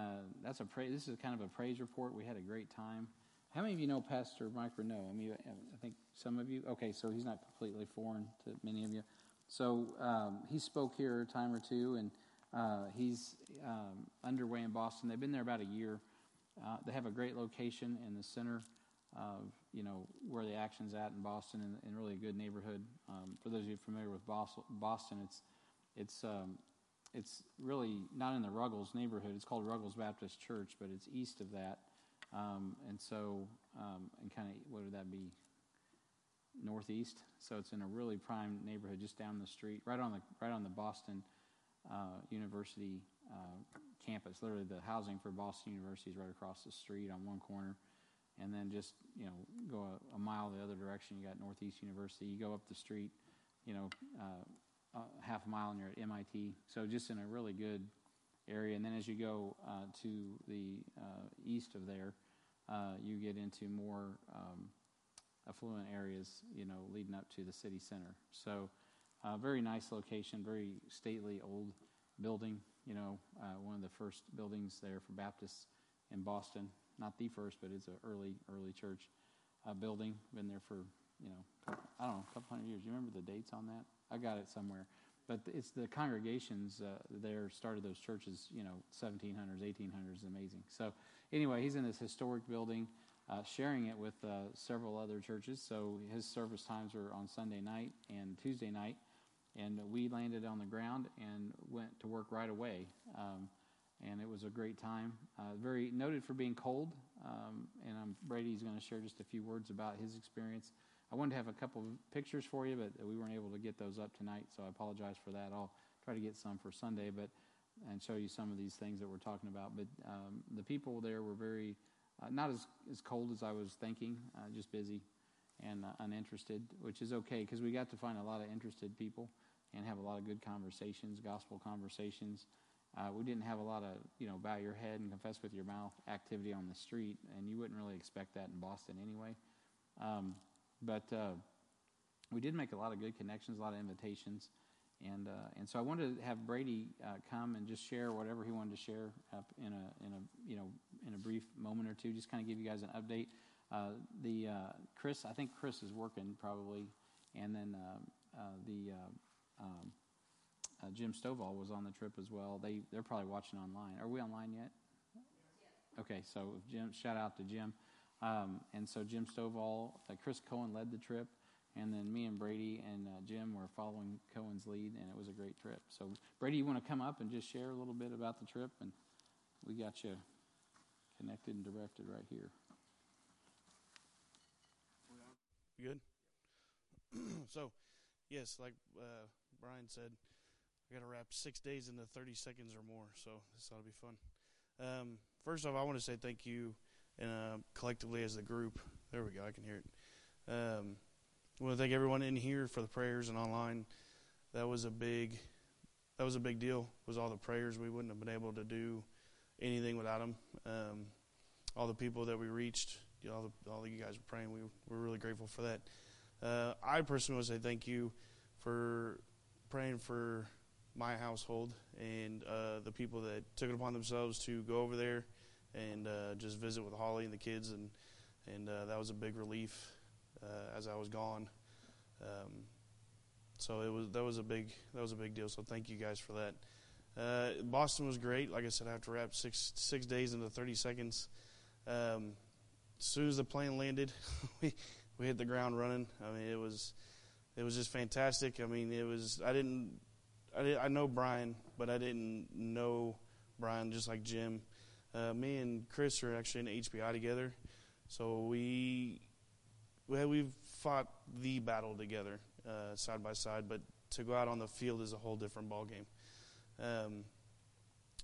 uh, that's a praise. This is kind of a praise report. We had a great time. How many of you know Pastor Mike Renault? I mean, I think some of you. Okay, so he's not completely foreign to many of you. So um, he spoke here a time or two, and uh, he's um, underway in Boston. They've been there about a year. Uh, they have a great location in the center of you know where the action's at in Boston, and, and really a good neighborhood. Um, for those of you familiar with Boston, it's it's um, it's really not in the Ruggles neighborhood. It's called Ruggles Baptist Church, but it's east of that. Um, and so, um, and kind of, what would that be? Northeast. So it's in a really prime neighborhood, just down the street, right on the right on the Boston uh, University uh, campus. Literally, the housing for Boston University is right across the street on one corner, and then just you know go a, a mile the other direction, you got Northeast University. You go up the street, you know, uh, uh, half a mile and you're at MIT. So just in a really good area. And then as you go uh, to the uh, east of there, uh, you get into more um, affluent areas, you know, leading up to the city center. So uh, very nice location, very stately old building. You know, uh, one of the first buildings there for Baptists in Boston. Not the first, but it's an early, early church building. Been there for you know, I don't know, a couple hundred years. You remember the dates on that? I got it somewhere. But it's the congregations uh, there started those churches, you know, 1700s, 1800s, amazing. So anyway, he's in this historic building, uh, sharing it with uh, several other churches. So his service times are on Sunday night and Tuesday night. And we landed on the ground and went to work right away. Um, and it was a great time. Uh, very noted for being cold. Um, and I'm, Brady's going to share just a few words about his experience. I wanted to have a couple of pictures for you, but we weren't able to get those up tonight, so I apologize for that. I'll try to get some for Sunday, but and show you some of these things that we're talking about. But um, the people there were very uh, not as as cold as I was thinking, uh, just busy and uh, uninterested, which is okay because we got to find a lot of interested people and have a lot of good conversations, gospel conversations. Uh, we didn't have a lot of you know bow your head and confess with your mouth activity on the street, and you wouldn't really expect that in Boston anyway. Um, but uh, we did make a lot of good connections, a lot of invitations. And, uh, and so I wanted to have Brady uh, come and just share whatever he wanted to share up in a, in a, you know, in a brief moment or two, just kind of give you guys an update. Uh, the uh, Chris, I think Chris is working probably, and then uh, the um, Jim Stovall was on the trip as well. They they're probably watching online. Are we online yet? Okay, so Jim, shout out to Jim. Um, and so Jim Stovall, uh, Chris Cohen led the trip, and then me and Brady and uh, Jim were following Cohen's lead, and it was a great trip. So, Brady, you want to come up and just share a little bit about the trip? And we got you connected and directed right here. Good. so, yes, like uh, Brian said, I got to wrap six days into 30 seconds or more, so this ought to be fun. Um, first off, I want to say thank you and uh, collectively as a group. There we go. I can hear it. Um, I want to thank everyone in here for the prayers and online. That was a big, that was a big deal. Was all the prayers we wouldn't have been able to do anything without them. Um, all the people that we reached, you know, all the, all you guys were praying. We we're really grateful for that. Uh, I personally want to say thank you for praying for my household and uh, the people that took it upon themselves to go over there and uh, just visit with Holly and the kids, and and uh, that was a big relief uh, as I was gone. Um, so it was that was a big that was a big deal. So thank you guys for that. Uh, Boston was great. Like I said, I have to wrap six six days into 30 seconds. Um, as soon as the plane landed, we we hit the ground running. I mean, it was it was just fantastic. I mean, it was I didn't I did, I know Brian, but I didn't know Brian just like Jim. Uh, me and Chris are actually in HBI together, so we we we've fought the battle together uh, side by side. But to go out on the field is a whole different ball game. Um,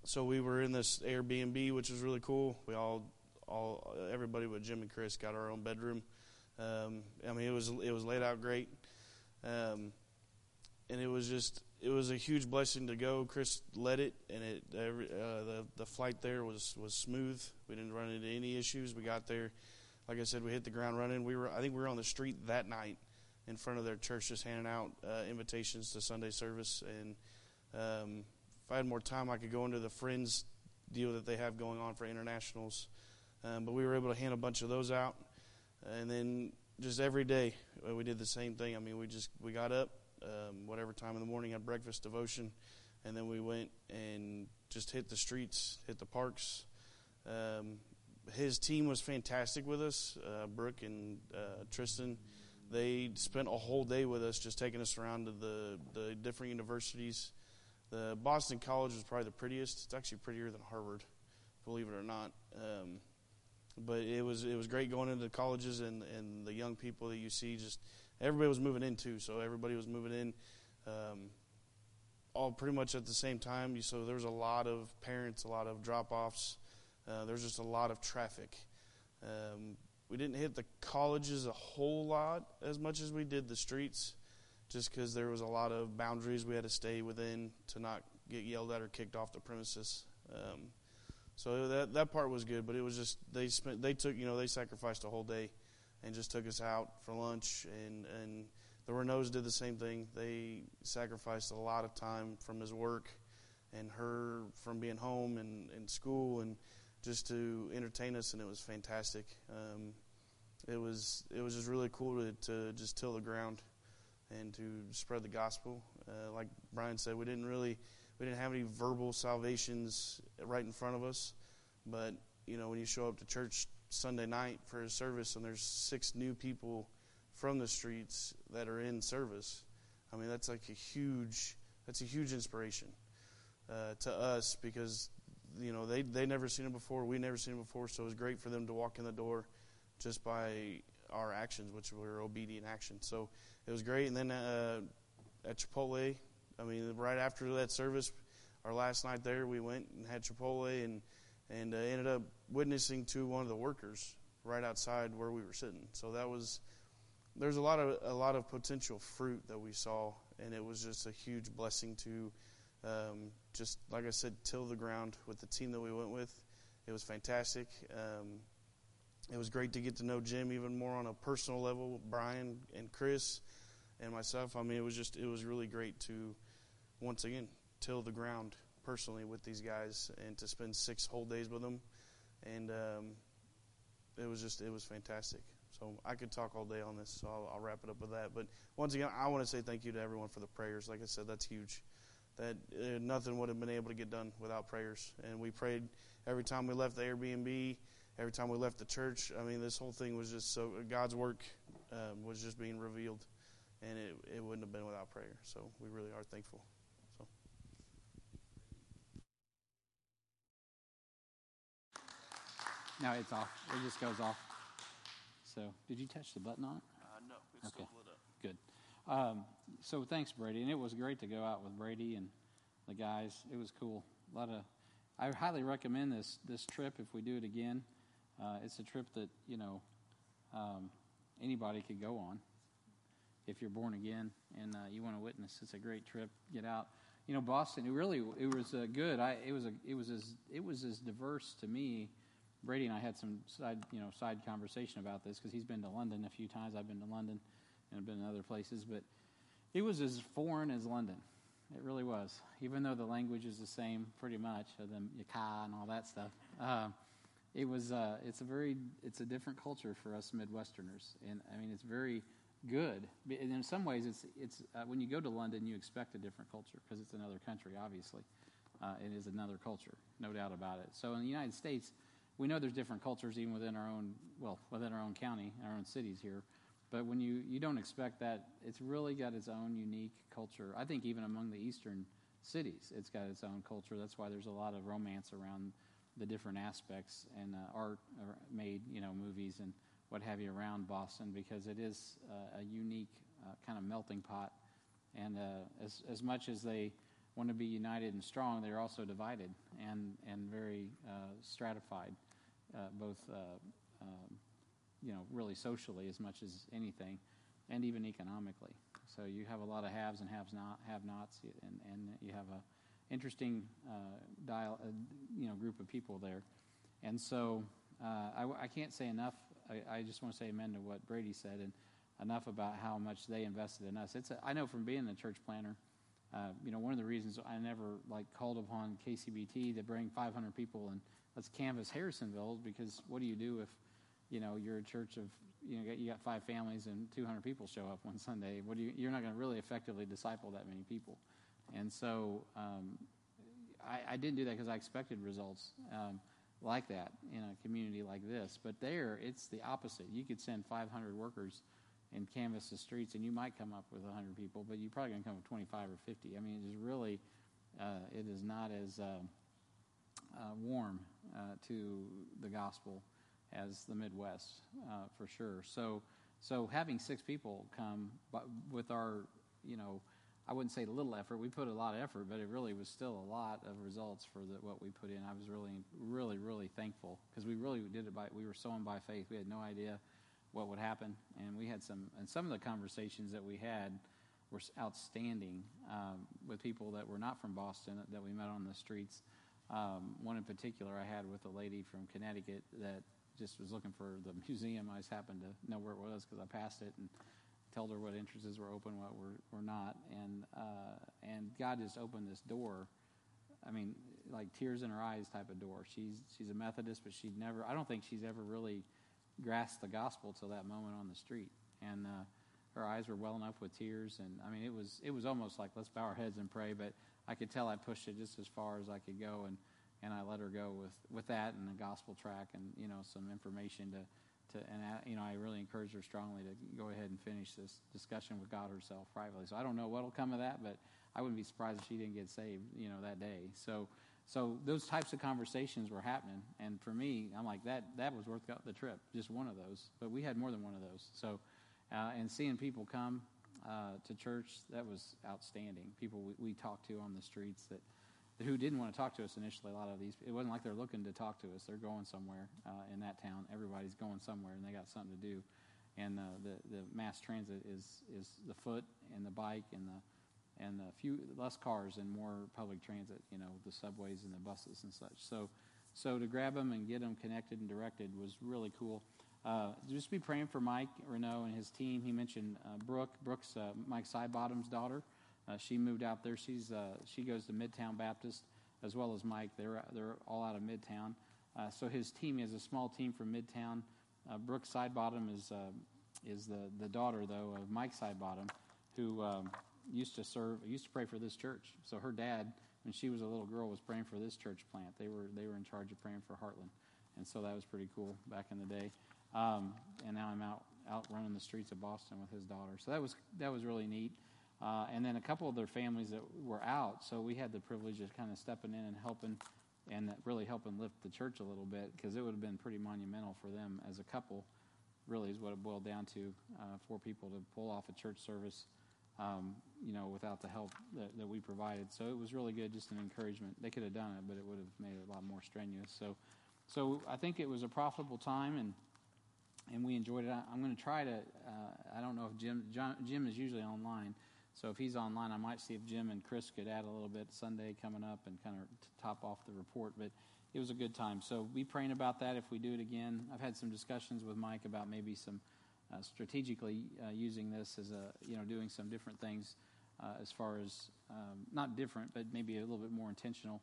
so we were in this Airbnb, which was really cool. We all all everybody but Jim and Chris got our own bedroom. Um, I mean, it was it was laid out great, um, and it was just it was a huge blessing to go. Chris led it, and it every, uh, the the flight there was was smooth. We didn't run into any issues. We got there, like I said, we hit the ground running. We were I think we were on the street that night in front of their church, just handing out uh, invitations to Sunday service. And um, if I had more time, I could go into the friends deal that they have going on for internationals. Um, but we were able to hand a bunch of those out, and then just every day uh, we did the same thing. I mean, we just we got up, um, whatever time in the morning, had breakfast, devotion, and then we went and just hit the streets, hit the parks. Um, his team was fantastic with us, uh, Brooke and uh, Tristan. They spent a whole day with us, just taking us around to the the different universities. The Boston College was probably the prettiest. It's actually prettier than Harvard, believe it or not. Um, but it was it was great going into the colleges and and the young people that you see. Just everybody was moving in too, so everybody was moving in. Um, all pretty much at the same time. So there was a lot of parents, a lot of drop offs. Uh, was just a lot of traffic. Um, we didn't hit the colleges a whole lot as much as we did the streets, just because there was a lot of boundaries we had to stay within to not get yelled at or kicked off the premises. Um, so that that part was good, but it was just they spent they took you know they sacrificed a whole day, and just took us out for lunch and and the Renaults did the same thing. They sacrificed a lot of time from his work and her from being home and in school and just to entertain us, and it was fantastic. Um, it was it was just really cool to, to just till the ground and to spread the gospel. Uh, like Brian said, we didn't really we didn't have any verbal salvations right in front of us, but you know when you show up to church Sunday night for a service and there's six new people from the streets that are in service, I mean that's like a huge that's a huge inspiration uh, to us because you know they they never seen it before, we never seen it before, so it was great for them to walk in the door just by our actions, which were obedient actions. So it was great, and then uh, at Chipotle I mean, right after that service, our last night there, we went and had Chipotle and and uh, ended up witnessing to one of the workers right outside where we were sitting. So that was there's a lot of a lot of potential fruit that we saw, and it was just a huge blessing to um, just like I said, till the ground with the team that we went with. It was fantastic. Um, it was great to get to know Jim even more on a personal level, Brian and Chris and myself. I mean, it was just it was really great to once again till the ground personally with these guys and to spend six whole days with them, and um, it was just it was fantastic. So I could talk all day on this, so I'll, I'll wrap it up with that. But once again, I want to say thank you to everyone for the prayers. Like I said, that's huge. That uh, nothing would have been able to get done without prayers, and we prayed every time we left the Airbnb, every time we left the church. I mean, this whole thing was just so God's work um, was just being revealed, and it it wouldn't have been without prayer. So we really are thankful. No, it's off. It just goes off. So, did you touch the button on it? Uh, no, it's Okay. still lit up. Good. Um, so thanks, Brady, and it was great to go out with Brady and the guys. It was cool. A lot of. I highly recommend this this trip if we do it again. Uh, it's a trip that you know um, anybody could go on if you're born again and uh, you want to witness. It's a great trip. Get out. You know, Boston. It really it was uh, good. I it was a it was as it was as diverse to me. Brady and I had some side you know side conversation about this because he's been to London a few times. I've been to London and I've been in other places, but it was as foreign as London. It really was, even though the language is the same pretty much, the yaka and all that stuff. Uh, it was. Uh, it's a very. It's a different culture for us Midwesterners, and I mean, it's very good. And in some ways, it's it's uh, when you go to London, you expect a different culture because it's another country. Obviously, uh, it is another culture, no doubt about it. So in the United States, we know there's different cultures even within our own well within our own county, our own cities here. But when you, you don't expect that, it's really got its own unique culture. I think even among the eastern cities, it's got its own culture. That's why there's a lot of romance around the different aspects and uh, art made, you know, movies and what have you around Boston because it is uh, a unique uh, kind of melting pot. And uh, as, as much as they want to be united and strong, they're also divided and, and very uh, stratified, uh, both um, you know, really socially as much as anything, and even economically. So you have a lot of haves and not have-nots, and, and you have a interesting uh, dial, uh, you know, group of people there. And so uh, I, I, can't say enough. I, I, just want to say amen to what Brady said, and enough about how much they invested in us. It's a, I know from being a church planner, uh, you know, one of the reasons I never like called upon KCBT to bring 500 people and let's canvas Harrisonville because what do you do if, you know, you're a church of, you know, you got five families and 200 people show up one Sunday. What do you, you're not going to really effectively disciple that many people. And so um, I, I, didn't do that because I expected results um, like that in a community like this. But there, it's the opposite. You could send 500 workers and canvass the streets, and you might come up with 100 people, but you're probably going to come up with 25 or 50. I mean, it is really, uh, it is not as uh, uh, warm uh, to the gospel as the Midwest, uh, for sure. So, so having six people come, but with our, you know, I wouldn't say little effort. We put a lot of effort, but it really was still a lot of results for the, what we put in. I was really, really, really thankful because we really did it by. We were sowing by faith. We had no idea what would happen. And we had some, and some of the conversations that we had were outstanding um, with people that were not from Boston that we met on the streets. Um, one in particular I had with a lady from Connecticut that just was looking for the museum. I just happened to know where it was because I passed it and told her what entrances were open, what were, were not. And, uh, and God just opened this door. I mean, like tears in her eyes type of door. She's, she's a Methodist, but she'd never, I don't think she's ever really grasped the gospel till that moment on the street, and uh, her eyes were well enough with tears. And I mean, it was it was almost like let's bow our heads and pray. But I could tell I pushed it just as far as I could go, and and I let her go with with that and the gospel track and you know some information to. To, and I, you know, I really encouraged her strongly to go ahead and finish this discussion with God herself privately. So I don't know what'll come of that, but I wouldn't be surprised if she didn't get saved, you know, that day. So so those types of conversations were happening, and for me, I'm like that. That was worth the trip, just one of those. But we had more than one of those. So, uh, and seeing people come uh, to church, that was outstanding. People we, we, talked to on the streets that who didn't want to talk to us initially. A lot of these, it wasn't like they're looking to talk to us. They're going somewhere uh, in that town. Everybody's going somewhere, and they got something to do. And uh, the the mass transit is is the foot and the bike and the and a few less cars and more public transit, you know, the subways and the buses and such. So, so to grab them and get them connected and directed was really cool. Uh, just be praying for Mike Renault and his team. He mentioned uh, Brooke. Brooke's uh, Mike Sidebottom's daughter. Uh, she moved out there. She's uh, she goes to Midtown Baptist as well as Mike. They're they're all out of Midtown. Uh, so his team is a small team from Midtown. Brooke Sidebottom is is the the daughter though of Mike Sidebottom, who um, used to serve, used to pray for this church. So her dad, when she was a little girl, was praying for this church plant. They were they were in charge of praying for Heartland, and so that was pretty cool back in the day. Um, and now I'm out out running the streets of Boston with his daughter. So that was that was really neat. Uh, and then a couple of their families that were out, so we had the privilege of kind of stepping in and helping, and really helping lift the church a little bit because it would have been pretty monumental for them as a couple. Really, is what it boiled down to uh, for people to pull off a church service um, you know, without the help that, that, we provided. So it was really good, just an encouragement. They could have done it, but it would have made it a lot more strenuous. So, so I think it was a profitable time, and and we enjoyed it. I, am going to try to. Uh, I don't know if Jim John, Jim is usually online, so if he's online, I might see if Jim and Chris could add a little bit Sunday coming up and kind of top off the report. But it was a good time. So be praying about that if we do it again. I've had some discussions with Mike about maybe some uh, strategically uh, using this as a you know doing some different things uh, as far as um, not different, but maybe a little bit more intentional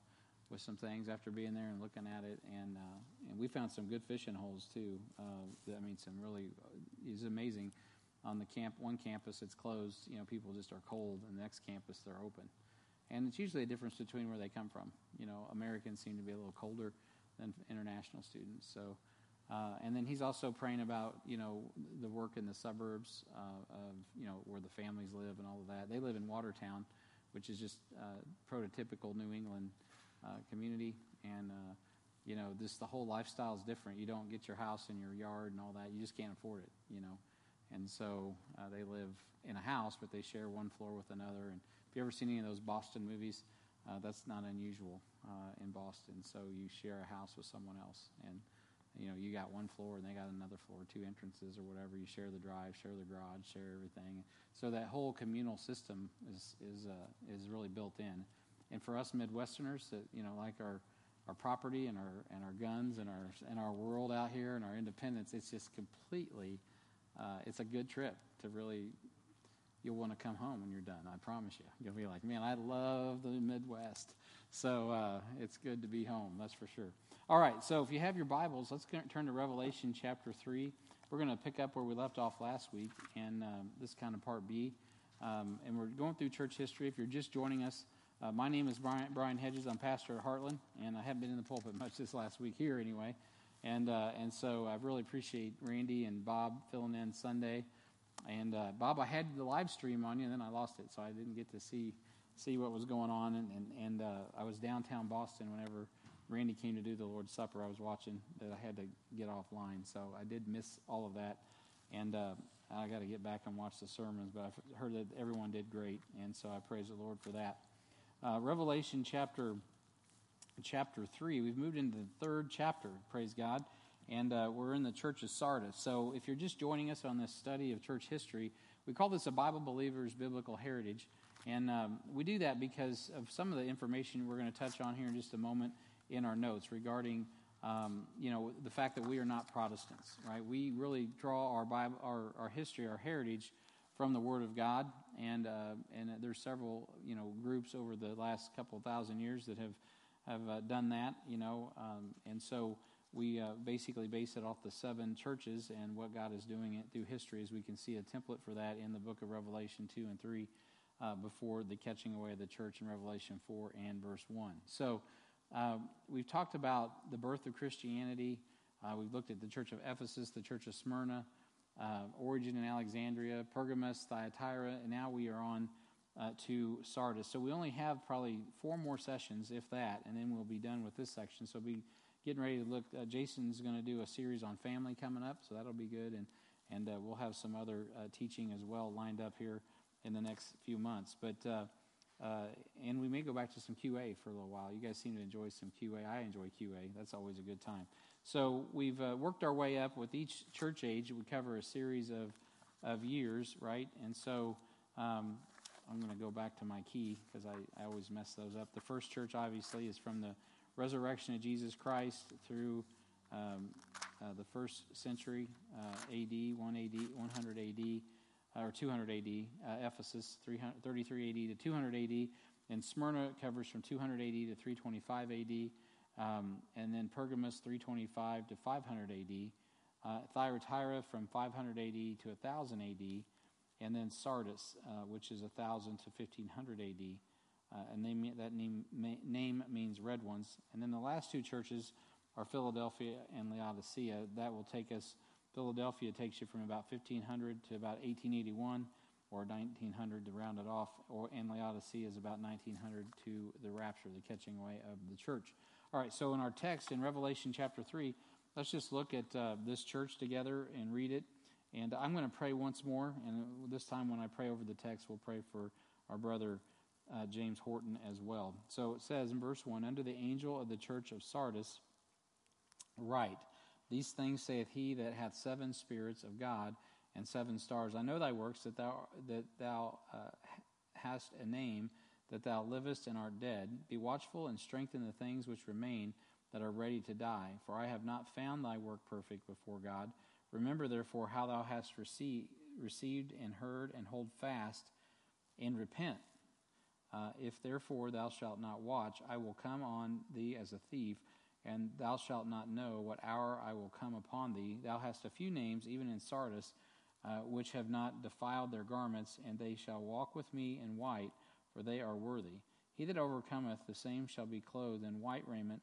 with some things after being there and looking at it. And uh, and we found some good fishing holes too. Uh, I mean, some really is amazing. On the camp, one campus it's closed. You know, people just are cold, and the next campus they're open. And it's usually a difference between where they come from. You know, Americans seem to be a little colder than international students. So uh, and then he's also praying about, you know, the work in the suburbs uh, of, you know, where the families live and all of that. They live in Watertown, which is just uh, prototypical New England uh, community. And, uh, you know, this the whole lifestyle is different. You don't get your house and your yard and all that. You just can't afford it, you know. And so uh, they live in a house, but they share one floor with another. And if you ever seen any of those Boston movies, that's not unusual in Boston. So you share a house with someone else. And you know, you got one floor and they got another floor, two entrances or whatever. You share the drive, share the garage, share everything. So that whole communal system is is uh, is really built in. And for us Midwesterners, that you know, like our our property and our and our guns and our and our world out here and our independence, it's just completely. Uh, it's a good trip to really you'll want to come home when you're done. I promise you. You'll be like, man, I love the Midwest. So uh, it's good to be home, that's for sure. All right, so if you have your Bibles, let's turn to Revelation chapter 3. We're going to pick up where we left off last week, and um, this kind of part B. Um, and we're going through church history. If you're just joining us, uh, my name is Brian, Brian Hedges. I'm pastor at Heartland, and I haven't been in the pulpit much this last week here anyway. And, uh, and so I really appreciate Randy and Bob filling in Sunday. And uh, Bob, I had the live stream on you, and then I lost it, so I didn't get to see see what was going on. And and, and uh, I was downtown Boston whenever Randy came to do the Lord's Supper. I was watching that I had to get offline, so I did miss all of that. And uh, I got to get back and watch the sermons, but I've heard that everyone did great, and so I praise the Lord for that. Uh, Revelation chapter chapter three. We've moved into the third chapter. Praise God and uh, we're in the church of Sardis. So if you're just joining us on this study of church history, we call this a Bible Believers Biblical Heritage. And um, we do that because of some of the information we're going to touch on here in just a moment in our notes regarding, um, you know, the fact that we are not Protestants, right? We really draw our Bible, our, our history, our heritage from the Word of God, and uh, and there's several, you know, groups over the last couple thousand years that have have uh, done that, you know, um, and so we uh, basically base it off the seven churches and what God is doing it through history, as we can see a template for that in the book of Revelation 2 and 3 uh, before the catching away of the church in Revelation 4 and verse 1. So um, we've talked about the birth of Christianity. Uh, we've looked at the church of Ephesus, the church of Smyrna, uh, Origen in Alexandria, Pergamos, Thyatira, and now we are on uh, to Sardis. So we only have probably four more sessions, if that, and then we'll be done with this section. So be getting ready to look. Uh, Jason's going to do a series on family coming up, so that'll be good, and and uh, we'll have some other uh, teaching as well lined up here in the next few months. But uh, and we may go back to some QA for a little while. You guys seem to enjoy some QA. I enjoy QA. That's always a good time. So we've uh, worked our way up with each church age. We cover a series of of years, right? And so. Um, I'm going to go back to my key because I, I always mess those up. The first church, obviously, is from the resurrection of Jesus Christ through um, uh, the first century uh, AD, 1 AD, 100 AD, or 200 AD, uh, Ephesus 33 AD to 200 AD, and Smyrna covers from 200 AD to 325 AD, um, and then Pergamos 325 to 500 AD, uh, Thyatira from 500 AD to 1000 AD, and then Sardis, uh, which is 1000 to 1500 AD. Uh, and they, that name, name means red ones. And then the last two churches are Philadelphia and Laodicea. That will take us, Philadelphia takes you from about 1500 to about 1881 or 1900 to round it off, or, and Laodicea is about 1900 to the rapture, the catching away of the church. All right, so in our text in Revelation chapter 3, let's just look at uh, this church together and read it. And I'm going to pray once more, and this time when I pray over the text, we'll pray for our brother uh, James Horton as well. So it says in verse 1 Under the angel of the church of Sardis, write, These things saith he that hath seven spirits of God and seven stars. I know thy works, that thou, that thou uh, hast a name, that thou livest and art dead. Be watchful and strengthen the things which remain that are ready to die. For I have not found thy work perfect before God. Remember therefore how thou hast received, received and heard, and hold fast, and repent. Uh, if therefore thou shalt not watch, I will come on thee as a thief, and thou shalt not know what hour I will come upon thee. Thou hast a few names, even in Sardis, uh, which have not defiled their garments, and they shall walk with me in white, for they are worthy. He that overcometh, the same shall be clothed in white raiment,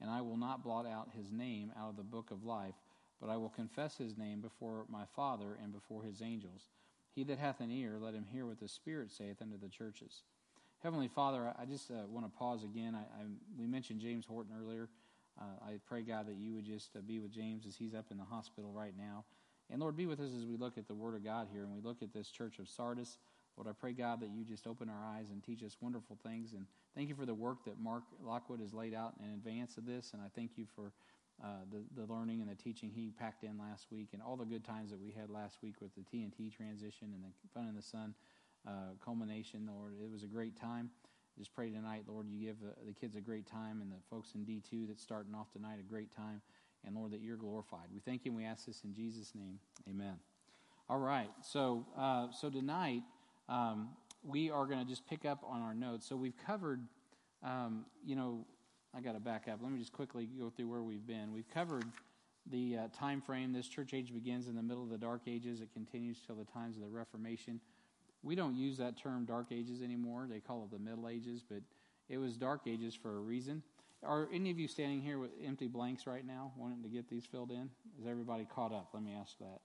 and I will not blot out his name out of the book of life, but I will confess his name before my Father and before his angels. He that hath an ear, let him hear what the Spirit saith unto the churches. Heavenly Father, I just uh, want to pause again. I, I, we mentioned James Horton earlier. Uh, I pray, God, that you would just uh, be with James as he's up in the hospital right now. And Lord, be with us as we look at the Word of God here and we look at this church of Sardis. Lord, I pray, God, that you just open our eyes and teach us wonderful things. And thank you for the work that Mark Lockwood has laid out in advance of this. And I thank you for uh, the, the learning and the teaching he packed in last week and all the good times that we had last week with the TNT transition and the fun in the sun uh, culmination, Lord. It was a great time. Just pray tonight, Lord, you give uh, the kids a great time and the folks in D2 that's starting off tonight a great time. And Lord, that you're glorified. We thank you and we ask this in Jesus' name. Amen. All right. So, uh, so tonight, Um, we are going to just pick up on our notes. So we've covered, um, you know, I got to back up. Let me just quickly go through where we've been. We've covered the uh, time frame. This church age begins in the middle of the Dark Ages. It continues till the times of the Reformation. We don't use that term Dark Ages anymore. They call it the Middle Ages, but it was Dark Ages for a reason. Are any of you standing here with empty blanks right now, wanting to get these filled in? Is everybody caught up? Let me ask that.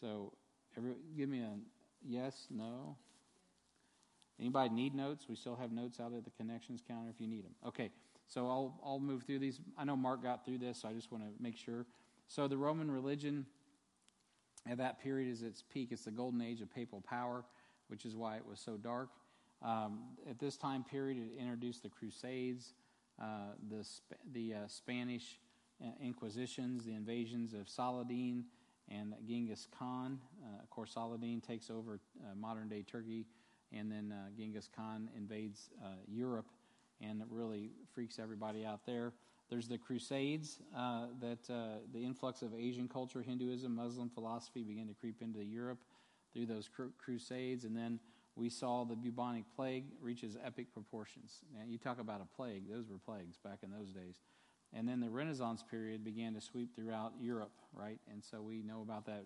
So, every, give me a yes, no. Anybody need notes? We still have notes out at the connections counter if you need them. Okay, so I'll I'll move through these. I know Mark got through this, so I just want to make sure. So the Roman religion at that period is its peak. It's the golden age of papal power, which is why it was so dark. Um, at this time period, it introduced the Crusades, uh, the the uh, Spanish uh, Inquisitions, the invasions of Saladin and Genghis Khan. Uh, of course, Saladin takes over uh, modern day Turkey and then uh, Genghis Khan invades uh, Europe, and really freaks everybody out there. There's the Crusades, uh, that uh, the influx of Asian culture, Hinduism, Muslim philosophy began to creep into Europe through those cru- Crusades, and then we saw the bubonic plague reaches epic proportions. Now, you talk about a plague; those were plagues back in those days. And then the Renaissance period began to sweep throughout Europe, right? And so we know about that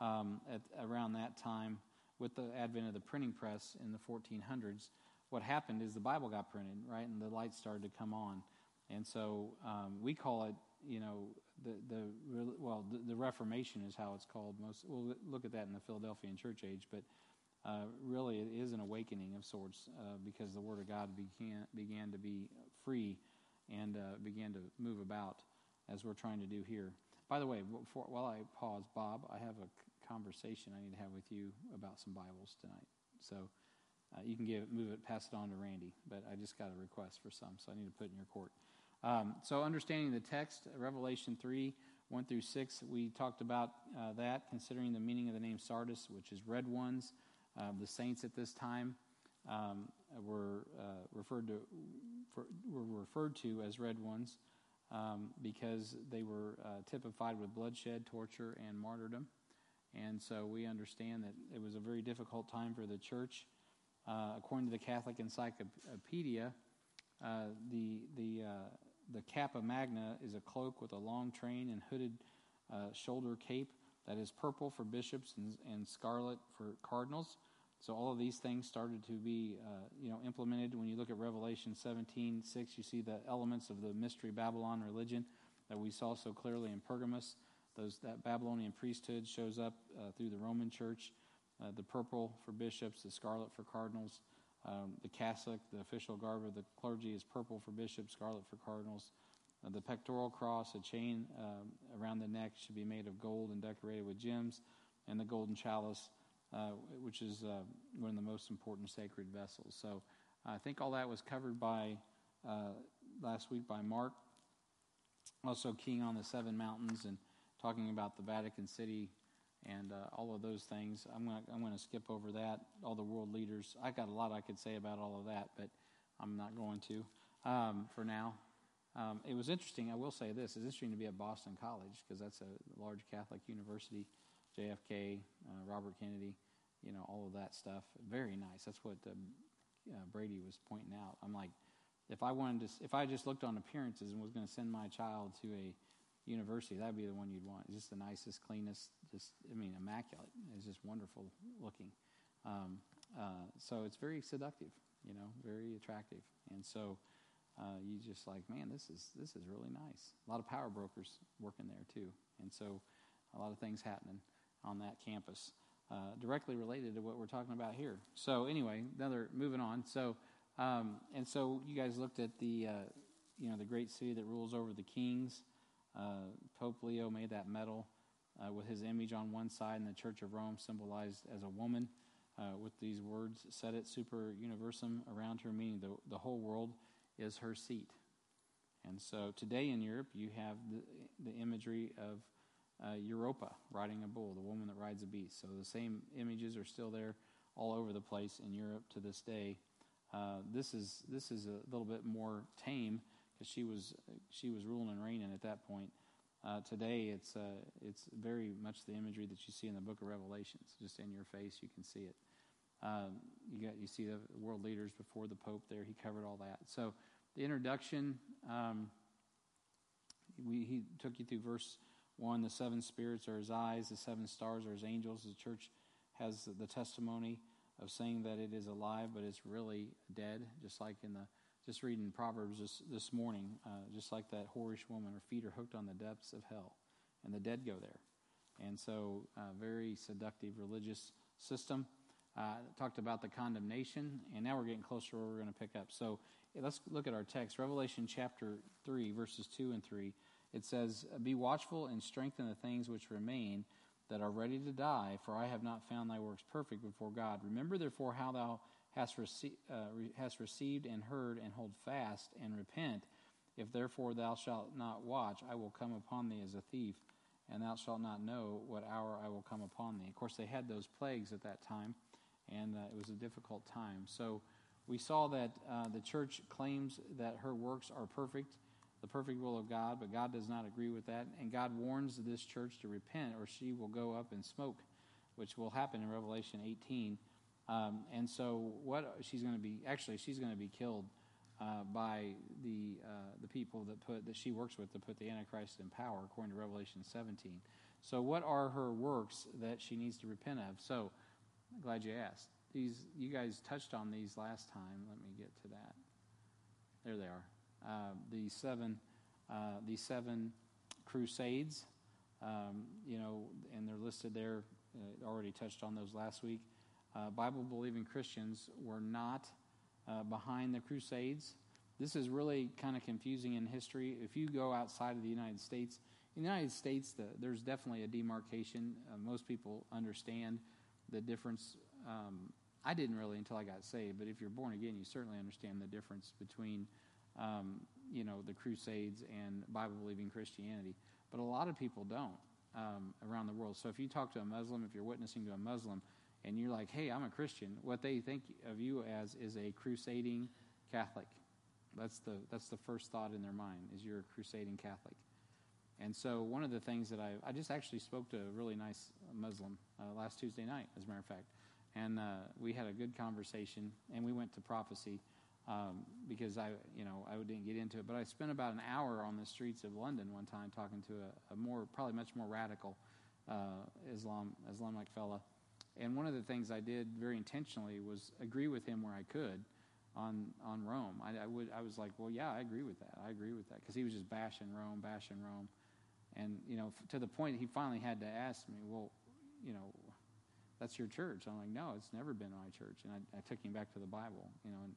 um, at around that time with the advent of the printing press in the 1400s, what happened is the Bible got printed, right, and the light started to come on, and so um, we call it, you know, the the well, the, the, Reformation is how it's called. Most we'll look at that in the Philadelphian church age, but uh, really it is an awakening of sorts uh, because the Word of God began began to be free and uh, began to move about as we're trying to do here. By the way, before, while I pause, Bob, I have a conversation I need to have with you about some Bibles tonight. So uh, you can give move it, pass it on to Randy. But I just got a request for some, so I need to put in your court. Um, so understanding the text, Revelation three one through six, we talked about uh, that. Considering the meaning of the name Sardis, which is red ones, uh, the saints at this time um, were uh, referred to for, were referred to as red ones. Um, because they were uh, typified with bloodshed, torture, and martyrdom. And so we understand that it was a very difficult time for the church. Uh, according to the Catholic Encyclopedia, uh, the, the, uh, the Cappa Magna is a cloak with a long train and hooded uh, shoulder cape that is purple for bishops and, and, scarlet for cardinals. So all of these things started to be, uh, you know, implemented. When you look at Revelation 17, 6, you see the elements of the mystery Babylon religion that we saw so clearly in Pergamos. Those, that Babylonian priesthood shows up uh, through the Roman church. Uh, the purple for bishops, the scarlet for cardinals. Um, the cassock, the official garb of the clergy, is purple for bishops, scarlet for cardinals. Uh, the pectoral cross, a chain um, around the neck, should be made of gold and decorated with gems. And the golden chalice, uh, which is uh, one of the most important sacred vessels. So I think all that was covered by uh, last week by Mark. Also, keying on the seven mountains and talking about the Vatican City and uh, all of those things. I'm going to I'm to skip over that. All the world leaders. I got a lot I could say about all of that, but I'm not going to um, for now. Um, it was interesting. I will say this: it's interesting to be at Boston College because that's a large Catholic university. JFK, uh, Robert Kennedy, you know, all of that stuff. Very nice. That's what um, uh, Brady was pointing out. I'm like, if I wanted to, if I just looked on appearances and was going to send my child to a university, that'd be the one you'd want. It's just the nicest, cleanest, just I mean, immaculate. It's just wonderful looking. Um, uh, so it's very seductive, you know, very attractive, and so uh, you just like, man, this is this is really nice. A lot of power brokers working there too, and so a lot of things happening on that campus, uh, directly related to what we're talking about here. So anyway, another moving on. So um, and so you guys looked at the uh, you know the great city that rules over the kings. Uh, Pope Leo made that medal uh, with his image on one side, and the Church of Rome symbolized as a woman uh, with these words, "Sedet super universum" around her, meaning the, the whole world is her seat. And so today in Europe, you have the, the imagery of uh, Europa riding a bull, the woman that rides a beast. So the same images are still there all over the place in Europe to this day. Uh, this is this is a little bit more tame because she was she was ruling and reigning at that point. Uh, today, it's uh, it's very much the imagery that you see in the Book of Revelations, just in your face. You can see it. Um, you got you see the world leaders before the Pope there. He covered all that. So the introduction, um, we, he took you through verse one. The seven spirits are his eyes. The seven stars are his angels. The church has the testimony of saying that it is alive, but it's really dead, just like in the just reading Proverbs this, this morning, uh, just like that whorish woman, her feet are hooked on the depths of hell, and the dead go there. And so, uh, very seductive religious system. Uh, talked about the condemnation, and now we're getting closer where we're going to pick up. So, let's look at our text Revelation chapter 3, verses 2 and 3. It says, Be watchful and strengthen the things which remain that are ready to die, for I have not found thy works perfect before God. Remember, therefore, how thou hast, rece- uh, re- hast received and heard, and hold fast and repent. If therefore thou shalt not watch, I will come upon thee as a thief, and thou shalt not know what hour I will come upon thee. Of course, they had those plagues at that time, and uh, it was a difficult time. So we saw that uh, the church claims that her works are perfect, the perfect will of God, but God does not agree with that. And God warns this church to repent, or she will go up in smoke, which will happen in Revelation 18. Um, and so, what she's going to be actually, she's going to be killed uh, by the uh, the people that put that she works with to put the Antichrist in power, according to Revelation 17. So, what are her works that she needs to repent of? So, I'm glad you asked. These you guys touched on these last time. Let me get to that. There they are. Uh, the seven uh, the seven crusades. Um, you know, and they're listed there. Uh, already touched on those last week uh, Bible believing Christians were not behind the Crusades. This is really kind of confusing in history. If you go outside of the United States, in the United States, the, there's definitely a demarcation. Uh, most people understand the difference. Um, I didn't really until I got saved, but if you're born again, you certainly understand the difference between, um, you know, the Crusades and Bible believing Christianity. But a lot of people don't um, around the world. So if you talk to a Muslim, if you're witnessing to a Muslim, and you're like, hey, I'm a Christian, what they think of you as is a crusading Catholic. That's the, that's the first thought in their mind, is you're a crusading Catholic. And so one of the things that I, I just actually spoke to a really nice Muslim uh, last Tuesday night, as a matter of fact. And uh, we had a good conversation, and we went to prophecy um, because I, you know, I didn't get into it. But I spent about an hour on the streets of London one time talking to a, a more, probably much more radical uh, Islam, Islamic fella and one of the things I did very intentionally was agree with him where I could on on Rome. I, I would I was like, well, yeah, I agree with that. I agree with that because he was just bashing Rome, bashing Rome, and you know to the point he finally had to ask me, well, you know, that's your church. I'm like, no, it's never been my church, and I, I took him back to the Bible, you know, and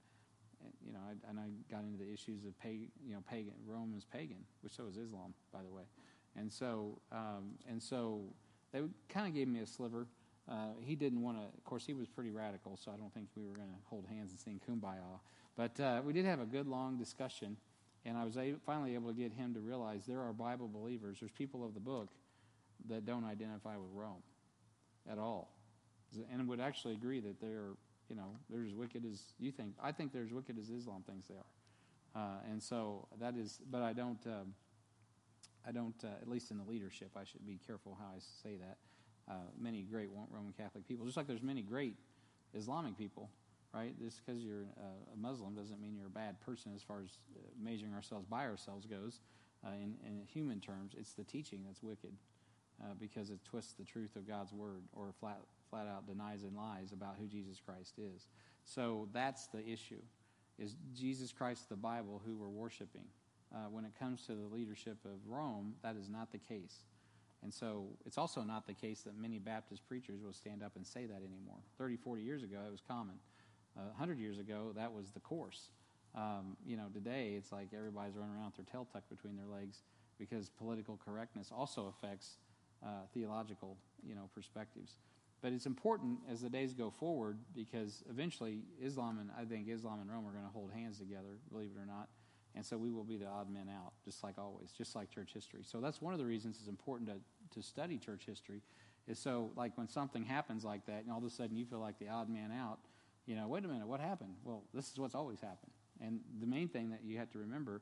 you know, I, and I got into the issues of pay, you know, pagan Rome is pagan, which so is Islam, by the way, and so um, and so they kind of gave me a sliver. Uh, he didn't want to, of course, he was pretty radical, so I don't think we were going to hold hands and sing kumbaya. But uh, we did have a good long discussion, and I was a- finally able to get him to realize there are Bible believers, there's people of the book that don't identify with Rome at all, and would actually agree that they're, you know, they're as wicked as you think. I think they're as wicked as Islam thinks they are. Uh, and so that is, but I don't, um, I don't, uh, at least in the leadership, I should be careful how I say that uh, many great Roman Catholic people, just like there's many great Islamic people, right? Just because you're a Muslim doesn't mean you're a bad person as far as uh, measuring ourselves by ourselves goes. Uh, in, in, human terms, it's the teaching that's wicked uh, because it twists the truth of God's word or flat, flat out denies and lies about who Jesus Christ is. So that's the issue: is Jesus Christ the Bible who we're worshiping? Uh, when it comes to the leadership of Rome, that is not the case. And so it's also not the case that many Baptist preachers will stand up and say that anymore. 30, 40 years ago, it was common. Uh, 100 years ago, that was the course. Um, you know, today it's like everybody's running around with their tail tucked between their legs because political correctness also affects uh, theological, you know, perspectives. But it's important as the days go forward because eventually Islam and I think Islam and Rome are going to hold hands together, believe it or not. And so we will be the odd men out, just like always, just like church history. So that's one of the reasons it's important to, to study church history, is so like when something happens like that, and all of a sudden you feel like the odd man out, you know, wait a minute, what happened? Well, this is what's always happened. And the main thing that you have to remember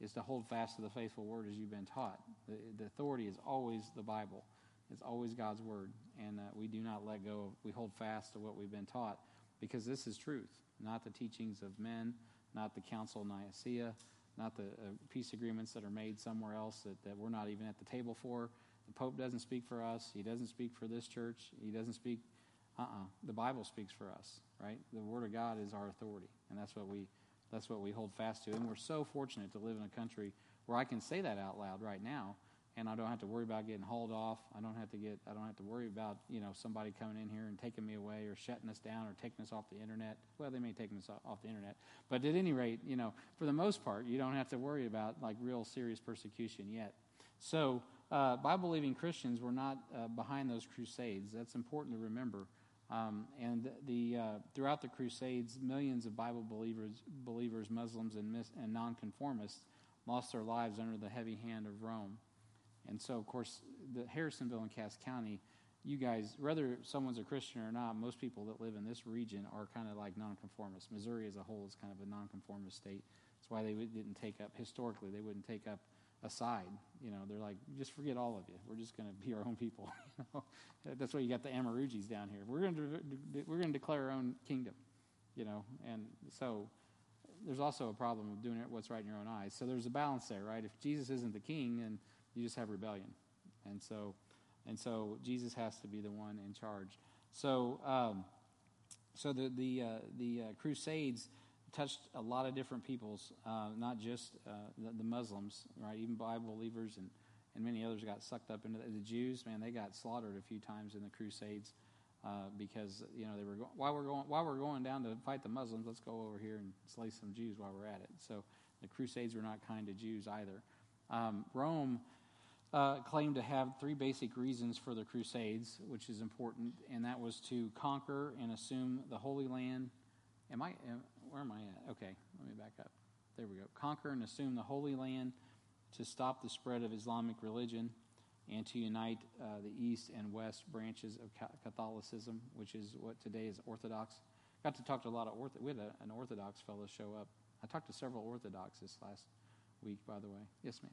is to hold fast to the faithful word as you've been taught. The, the authority is always the Bible. It's always God's word, and uh, we do not let go. We hold fast to what we've been taught. because this is truth, not the teachings of men, not the Council of Nicaea, not the uh, peace agreements that are made somewhere else that, that we're not even at the table for. The Pope doesn't speak for us. He doesn't speak for this church. He doesn't speak. Uh uh The Bible speaks for us, right? The Word of God is our authority, and that's what we that's what we hold fast to. And we're so fortunate to live in a country where I can say that out loud right now, and I don't have to worry about getting hauled off. I don't have to get. I don't have to worry about you know somebody coming in here and taking me away or shutting us down or taking us off the internet. Well, they may take us off the internet, but at any rate, you know, for the most part, you don't have to worry about like real serious persecution yet. So, uh, Bible believing Christians were not uh, behind those crusades. That's important to remember. Um, and the uh, throughout the Crusades, millions of Bible believers, believers, Muslims, and, mis- and nonconformists lost their lives under the heavy hand of Rome. And so, of course, the Harrisonville and Cass County, you guys, whether someone's a Christian or not, most people that live in this region are kind of like nonconformists. Missouri as a whole is kind of a nonconformist state. That's why they didn't take up historically. They wouldn't take up a side. You know, they're like, just forget all of you. We're just going to be our own people. That's why you got the Amarujis down here. We're going to we're going to declare our own kingdom. You know, and so there's also a problem of doing what's right in your own eyes. So there's a balance there, right? If Jesus isn't the king, then you just have rebellion, and so and so Jesus has to be the one in charge. So um, so the the uh, the uh, Crusades touched a lot of different peoples, uh, not just uh, the, the, Muslims, right? Even Bible believers and, and many others got sucked up into the, the Jews. Man, they got slaughtered a few times in the Crusades uh, because you know they were while we're going while we're going down to fight the Muslims, let's go over here and slay some Jews while we're at it. So the Crusades were not kind to Jews either. Um, Rome. Uh, claimed to have three basic reasons for the Crusades, which is important, and that was to conquer and assume the Holy Land. Am I? Am, where am I at? Okay, let me back up. There we go. Conquer and assume the Holy Land to stop the spread of Islamic religion and to unite uh, the east and west branches of Catholicism, which is what today is Orthodox. Got to talk to a lot of Orthodox. We had a, an Orthodox fellow show up. I talked to several Orthodox this last week, by the way. Yes, ma'am.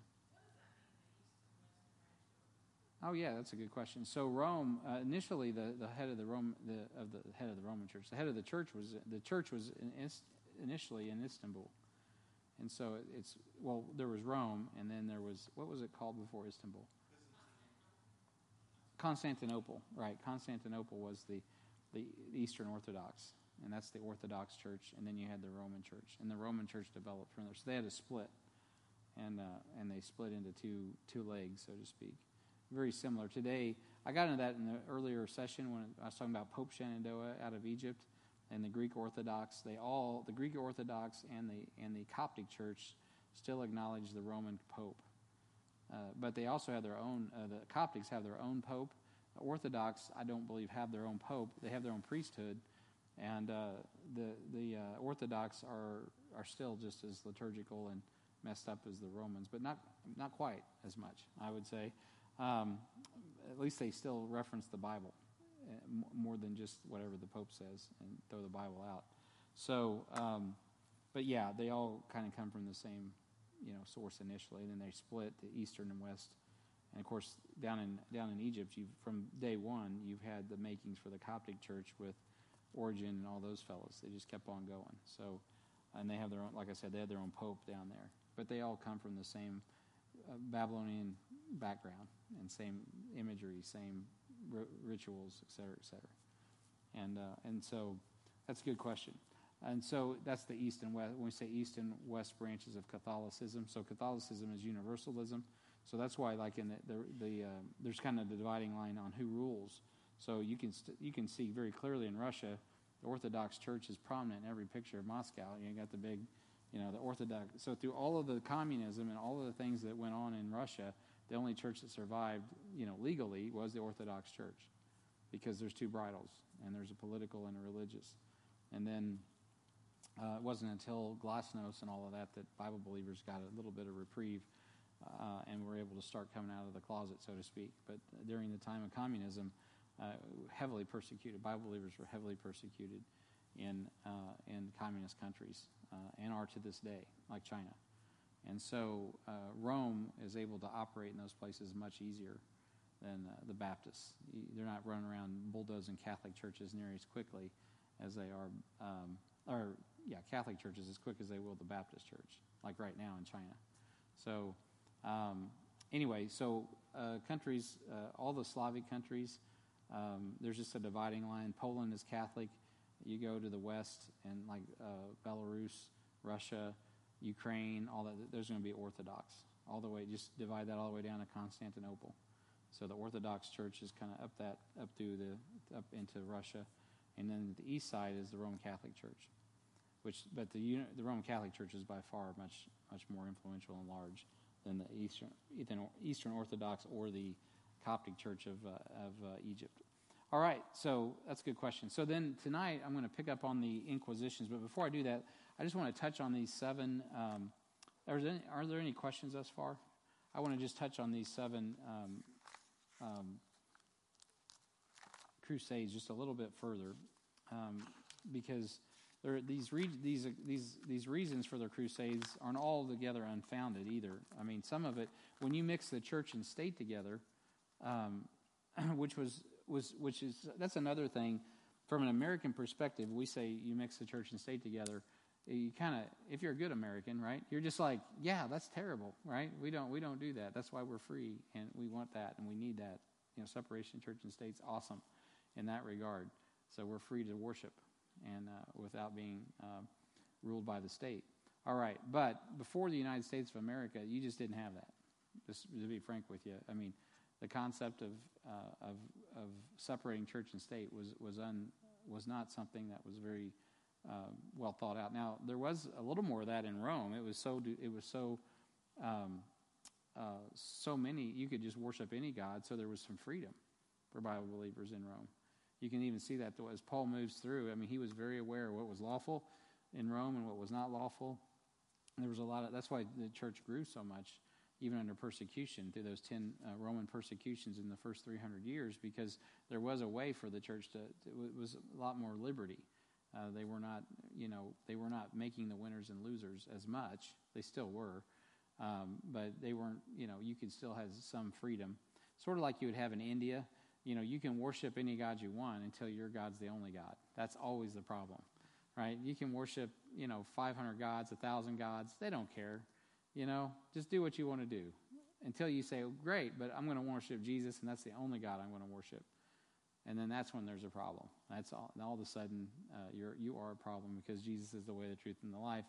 Oh yeah, that's a good question. So Rome uh, initially the, the head of the Rome the, of the head of the Roman Church. The head of the church was the church was in, initially in Istanbul, and so it's well there was Rome, and then there was what was it called before Istanbul? Constantinople, right? Constantinople was the the Eastern Orthodox, and that's the Orthodox Church, and then you had the Roman Church, and the Roman Church developed from there. So they had to split, and uh, and they split into two two legs, so to speak very similar. Today, I got into that in the earlier session when I was talking about Pope Shenouda out of Egypt and the Greek Orthodox. They all, the Greek Orthodox and the and the Coptic Church, still acknowledge the Roman Pope, uh, but they also have their own. Uh, the Coptics have their own Pope. The Orthodox, I don't believe, have their own Pope. They have their own priesthood, and uh, the the uh, Orthodox are are still just as liturgical and messed up as the Romans, but not not quite as much, I would say um, at least they still reference the Bible uh, more than just whatever the Pope says and throw the Bible out. So, um, but yeah, they all kind of come from the same, you know, source initially. And then they split the Eastern and West. And of course, down in down in Egypt, you from day one, you've had the makings for the Coptic Church with Origen and all those fellows. They just kept on going. So, and they have their own, like I said, they have their own pope down there. But they all come from the same uh, Babylonian background and same imagery, same r- rituals, et cetera, et cetera. And, uh, and so that's a good question. And so that's the east and west. When we say east and west branches of Catholicism, so Catholicism is universalism. So that's why, like in the, the, the uh, there's kind of the dividing line on who rules. So you can st- you can see very clearly in Russia, the Orthodox Church is prominent in every picture of Moscow. You got the big, you know, the Orthodox. So through all of the communism and all of the things that went on in Russia, the only church that survived, you know, legally was the Orthodox Church, because there's two bridles, and there's a political and a religious. And then uh, it wasn't until Glasnost and all of that that Bible believers got a little bit of reprieve, uh, and were able to start coming out of the closet, so to speak. But during the time of communism, uh, heavily persecuted. Bible believers were heavily persecuted in uh, in communist countries, uh, and are to this day, like China. And so uh, Rome is able to operate in those places much easier than uh, the Baptists. They're not running around bulldozing Catholic churches near as quickly as they are, um, or yeah, Catholic churches as quick as they will the Baptist church, like right now in China. So, um, anyway, so uh, countries, uh, all the Slavic countries, um, there's just a dividing line. Poland is Catholic. You go to the west, and like uh, Belarus, Russia, Ukraine, all that, there's going to be Orthodox all the way. Just divide that all the way down to Constantinople. So the Orthodox Church is kind of up that up through the up into Russia, and then the east side is the Roman Catholic Church, which but the the Roman Catholic Church is by far much much more influential and large than the Eastern Eastern Orthodox or the Coptic Church of uh, of uh, Egypt. All right, so that's a good question. So then tonight I'm going to pick up on the Inquisitions, but before I do that, I just want to touch on these seven. Um, are, there any, are there any questions thus far? I want to just touch on these seven um, um, crusades just a little bit further, um, because these, re- these, these, these reasons for their crusades aren't altogether unfounded either. I mean, some of it, when you mix the church and state together, um, which was, was which is that's another thing from an American perspective. We say you mix the church and state together. You kind of, if you're a good American, right? You're just like, yeah, that's terrible, right? We don't we don't do that. That's why we're free, and we want that, and we need that. You know, separation church and state's awesome in that regard. So we're free to worship and uh, without being uh, ruled by the state. All right, but before the United States of America, you just didn't have that. Just to be frank with you, I mean, the concept of uh, of of separating church and state was was un was not something that was very uh, well thought out. Now there was a little more of that in Rome. It was so it was so um, uh, so many you could just worship any god. So there was some freedom for Bible believers in Rome. You can even see that as Paul moves through. I mean, he was very aware of what was lawful in Rome and what was not lawful. And there was a lot of that's why the church grew so much, even under persecution through those ten uh, Roman persecutions in the first 300 years, because there was a way for the church to it was a lot more liberty. Uh, they were not, you know, they were not making the winners and losers as much. They still were, um, but they weren't. You know, you could still have some freedom, sort of like you would have in India you know, you can worship any God you want until your God's the only God. That's always the problem, right? You can worship, you know, 500 gods, 1,000 gods. They don't care. You know, just do what you want to do until you say, oh, great, but I'm going to worship Jesus, and that's the only God I'm going to worship. And then that's when there's a problem. That's all. All of a sudden, uh, you're you are a problem because Jesus is the way, the truth, and the life.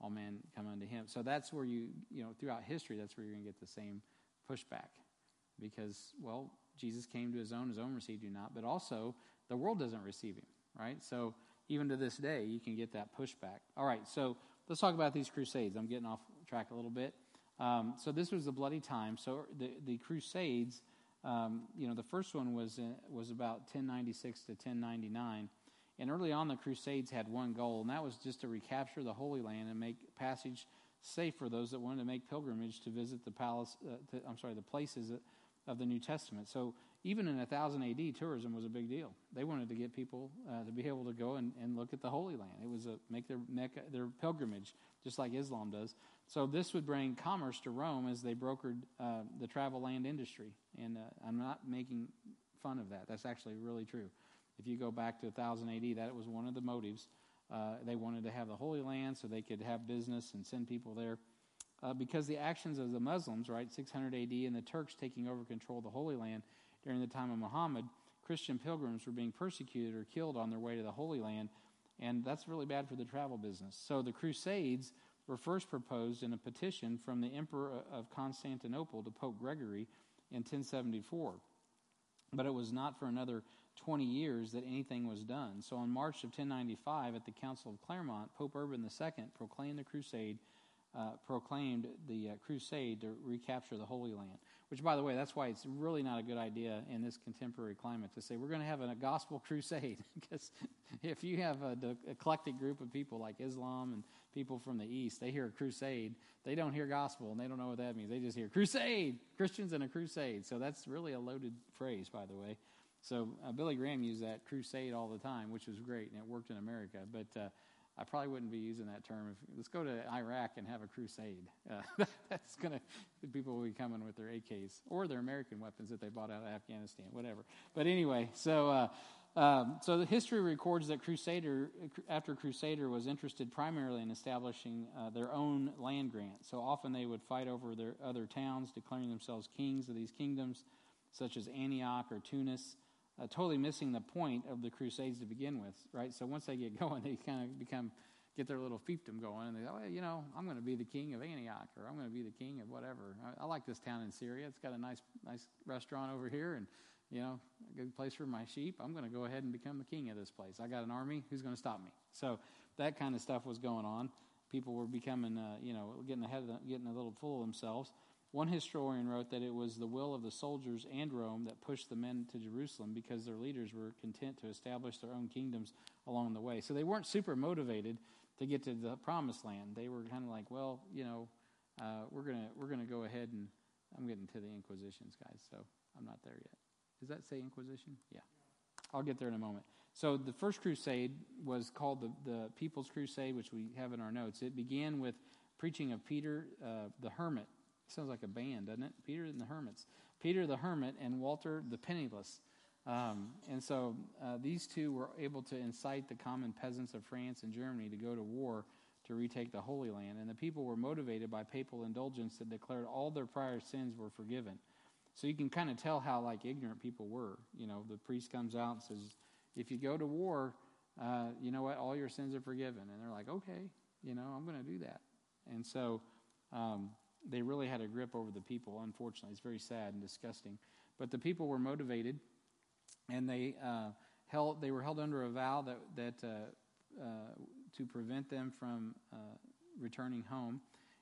All men come unto Him. So that's where you you know throughout history, that's where you're going to get the same pushback, because well, Jesus came to his own, his own received him not, but also the world doesn't receive him, right? So even to this day, you can get that pushback. All right, so let's talk about these crusades. I'm getting off track a little bit. Um, so this was a bloody time. So the, the crusades, um, you know, the first one was, uh, was about 1096 to 1099. And early on, the Crusades had one goal, and that was just to recapture the Holy Land and make passage safe for those that wanted to make pilgrimage to visit the palace. Uh, to, I'm sorry, the places of the New Testament. So even in 1000 AD, tourism was a big deal. They wanted to get people uh, to be able to go and, and look at the Holy Land. It was a make their Mecca, their pilgrimage, just like Islam does. So this would bring commerce to Rome as they brokered uh, the travel land industry. And uh, I'm not making fun of that. That's actually really true. If you go back to 1000 AD, that was one of the motives. Uh, they wanted to have the Holy Land so they could have business and send people there uh, because the actions of the Muslims, right, 600 AD, and the Turks taking over control of the Holy Land during the time of Muhammad, Christian pilgrims were being persecuted or killed on their way to the Holy Land, and that's really bad for the travel business. So the Crusades were first proposed in a petition from the Emperor of Constantinople to Pope Gregory in 1074. But it was not for another 20 years that anything was done. So in March of 1095, at the Council of Clermont, Pope Urban II proclaimed the crusade uh, proclaimed the uh, crusade to recapture the Holy Land. Which, by the way, that's why it's really not a good idea in this contemporary climate to say we're going to have a, gospel crusade. because if you have an eclectic group of people like Islam and people from the East, they hear a crusade, they don't hear gospel and they don't know what that means. They just hear crusade, Christians in a crusade. So that's really a loaded phrase, by the way. So uh, Billy Graham used that crusade all the time, which was great, and it worked in America. But uh, I probably wouldn't be using that term. If, let's go to Iraq and have a crusade. Uh, that's going to, people will be coming with their AKs or their American weapons that they bought out of Afghanistan, whatever. But anyway, so, uh, um, so the history records that Crusader, after Crusader, was interested primarily in establishing uh, their own land grant. So often they would fight over their other towns, declaring themselves kings of these kingdoms, such as Antioch or Tunis, uh, totally missing the point of the Crusades to begin with, right? So once they get going, they kind of become get their little fiefdom going, and they go, well, you know, I'm going to be the king of Antioch, or I'm going to be the king of whatever. I, I like this town in Syria. It's got a nice, nice restaurant over here, and you know, a good place for my sheep. I'm going to go ahead and become the king of this place. I got an army. Who's going to stop me? So that kind of stuff was going on. People were becoming, uh, you know, getting ahead of the, getting a little full of themselves. One historian wrote that it was the will of the soldiers and Rome that pushed the men to Jerusalem because their leaders were content to establish their own kingdoms along the way. So they weren't super motivated to get to the promised land. They were kind of like, well, you know, uh, we're gonna we're gonna go ahead and I'm getting to the Inquisitions, guys. So I'm not there yet. Does that say Inquisition? Yeah. I'll get there in a moment. So the first crusade was called the, the People's Crusade, which we have in our notes. It began with preaching of Peter uh, the Hermit. Sounds like a band, doesn't it? Peter and the Hermits. Peter the Hermit and Walter the Penniless. Um, and so uh, these two were able to incite the common peasants of France and Germany to go to war to retake the Holy Land. And the people were motivated by papal indulgence that declared all their prior sins were forgiven. So you can kind of tell how like ignorant people were. You know, the priest comes out and says, "If you go to war, uh, you know what? All your sins are forgiven." And they're like, "Okay, you know, I'm going to do that." And so um, they really had a grip over the people. Unfortunately, it's very sad and disgusting. But the people were motivated, and they uh, held. They were held under a vow that that uh, uh to prevent them from uh, returning home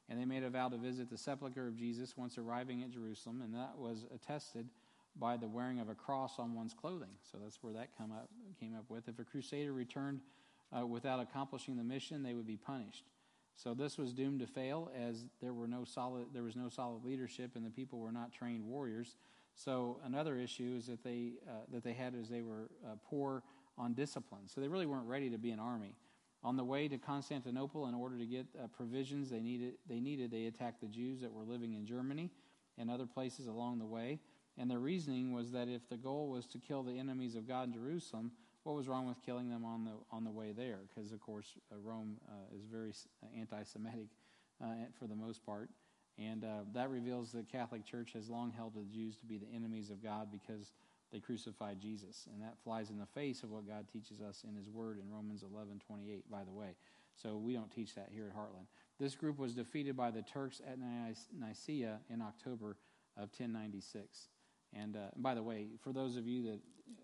and they made a vow to visit the sepulchre of Jesus once arriving at Jerusalem, and that was attested by the wearing of a cross on one's clothing. So that's where that come up, came up with. If a crusader returned uh, without accomplishing the mission, they would be punished. So this was doomed to fail, as there were no solid there was no solid leadership, and the people were not trained warriors. So another issue is that they uh, that they had is they were uh, poor on discipline. So they really weren't ready to be an army. On the way to Constantinople, in order to get uh, provisions they needed, they needed, they attacked the Jews that were living in Germany and other places along the way. And their reasoning was that if the goal was to kill the enemies of God in Jerusalem, what was wrong with killing them on the on the way there? Because of course uh, Rome uh, is very uh, anti-Semitic uh, for the most part, and uh, that reveals the Catholic Church has long held the Jews to be the enemies of God because they crucified Jesus. And that flies in the face of what God teaches us in His Word in Romans 11 28, by the way. So we don't teach that here at Heartland. This group was defeated by the Turks at Nicaea in October of 1096. And uh, by the way, for those of you that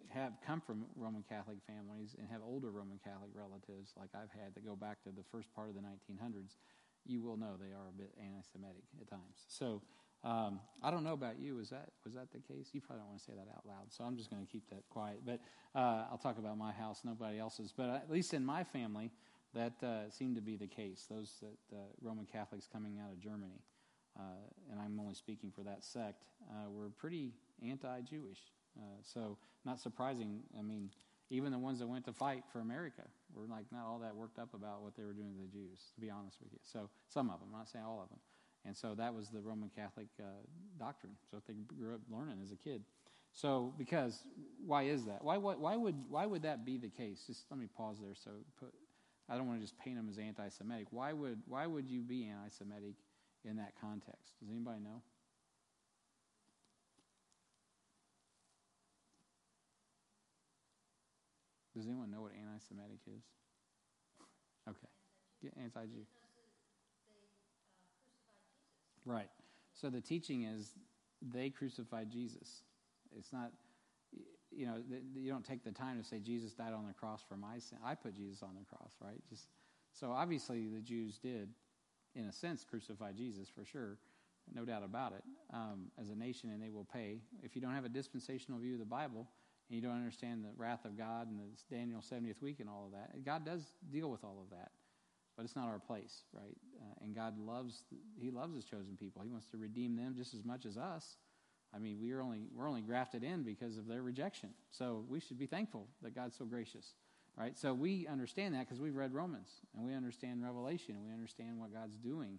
have come from Roman Catholic families and have older Roman Catholic relatives, like I've had, that go back to the first part of the 1900s, you will know they are a bit anti Semitic at times. So um, I don't know about you. Was that was that the case? You probably don't want to say that out loud, so I'm just going to keep that quiet. But uh, I'll talk about my house, nobody else's. But at least in my family, that uh, seemed to be the case. Those that, uh, Roman Catholics coming out of Germany, uh, and I'm only speaking for that sect, uh, were pretty anti-Jewish. Uh, so not surprising. I mean, even the ones that went to fight for America were like not all that worked up about what they were doing to the Jews. To be honest with you, so some of them. I'm not saying all of them. And so that was the Roman Catholic uh, doctrine. So they grew up learning as a kid. So because why is that? Why, why, why would why would that be the case? Just let me pause there. So put, I don't want to just paint them as anti-Semitic. Why would why would you be anti-Semitic in that context? Does anybody know? Does anyone know what anti-Semitic is? Okay, Get anti-Jew. Right. So the teaching is they crucified Jesus. It's not, you know, you don't take the time to say Jesus died on the cross for my sin. I put Jesus on the cross, right? Just so obviously the Jews did, in a sense, crucify Jesus for sure, no doubt about it. Um, as a nation, and they will pay. If you don't have a dispensational view of the Bible and you don't understand the wrath of God and the Daniel 70th week and all of that, God does deal with all of that but it's not our place, right? Uh, and God loves He loves His chosen people. He wants to redeem them just as much as us. I mean, we are only we're only grafted in because of their rejection. So we should be thankful that God's so gracious, right? So we understand that because we've read Romans and we understand Revelation and we understand what God's doing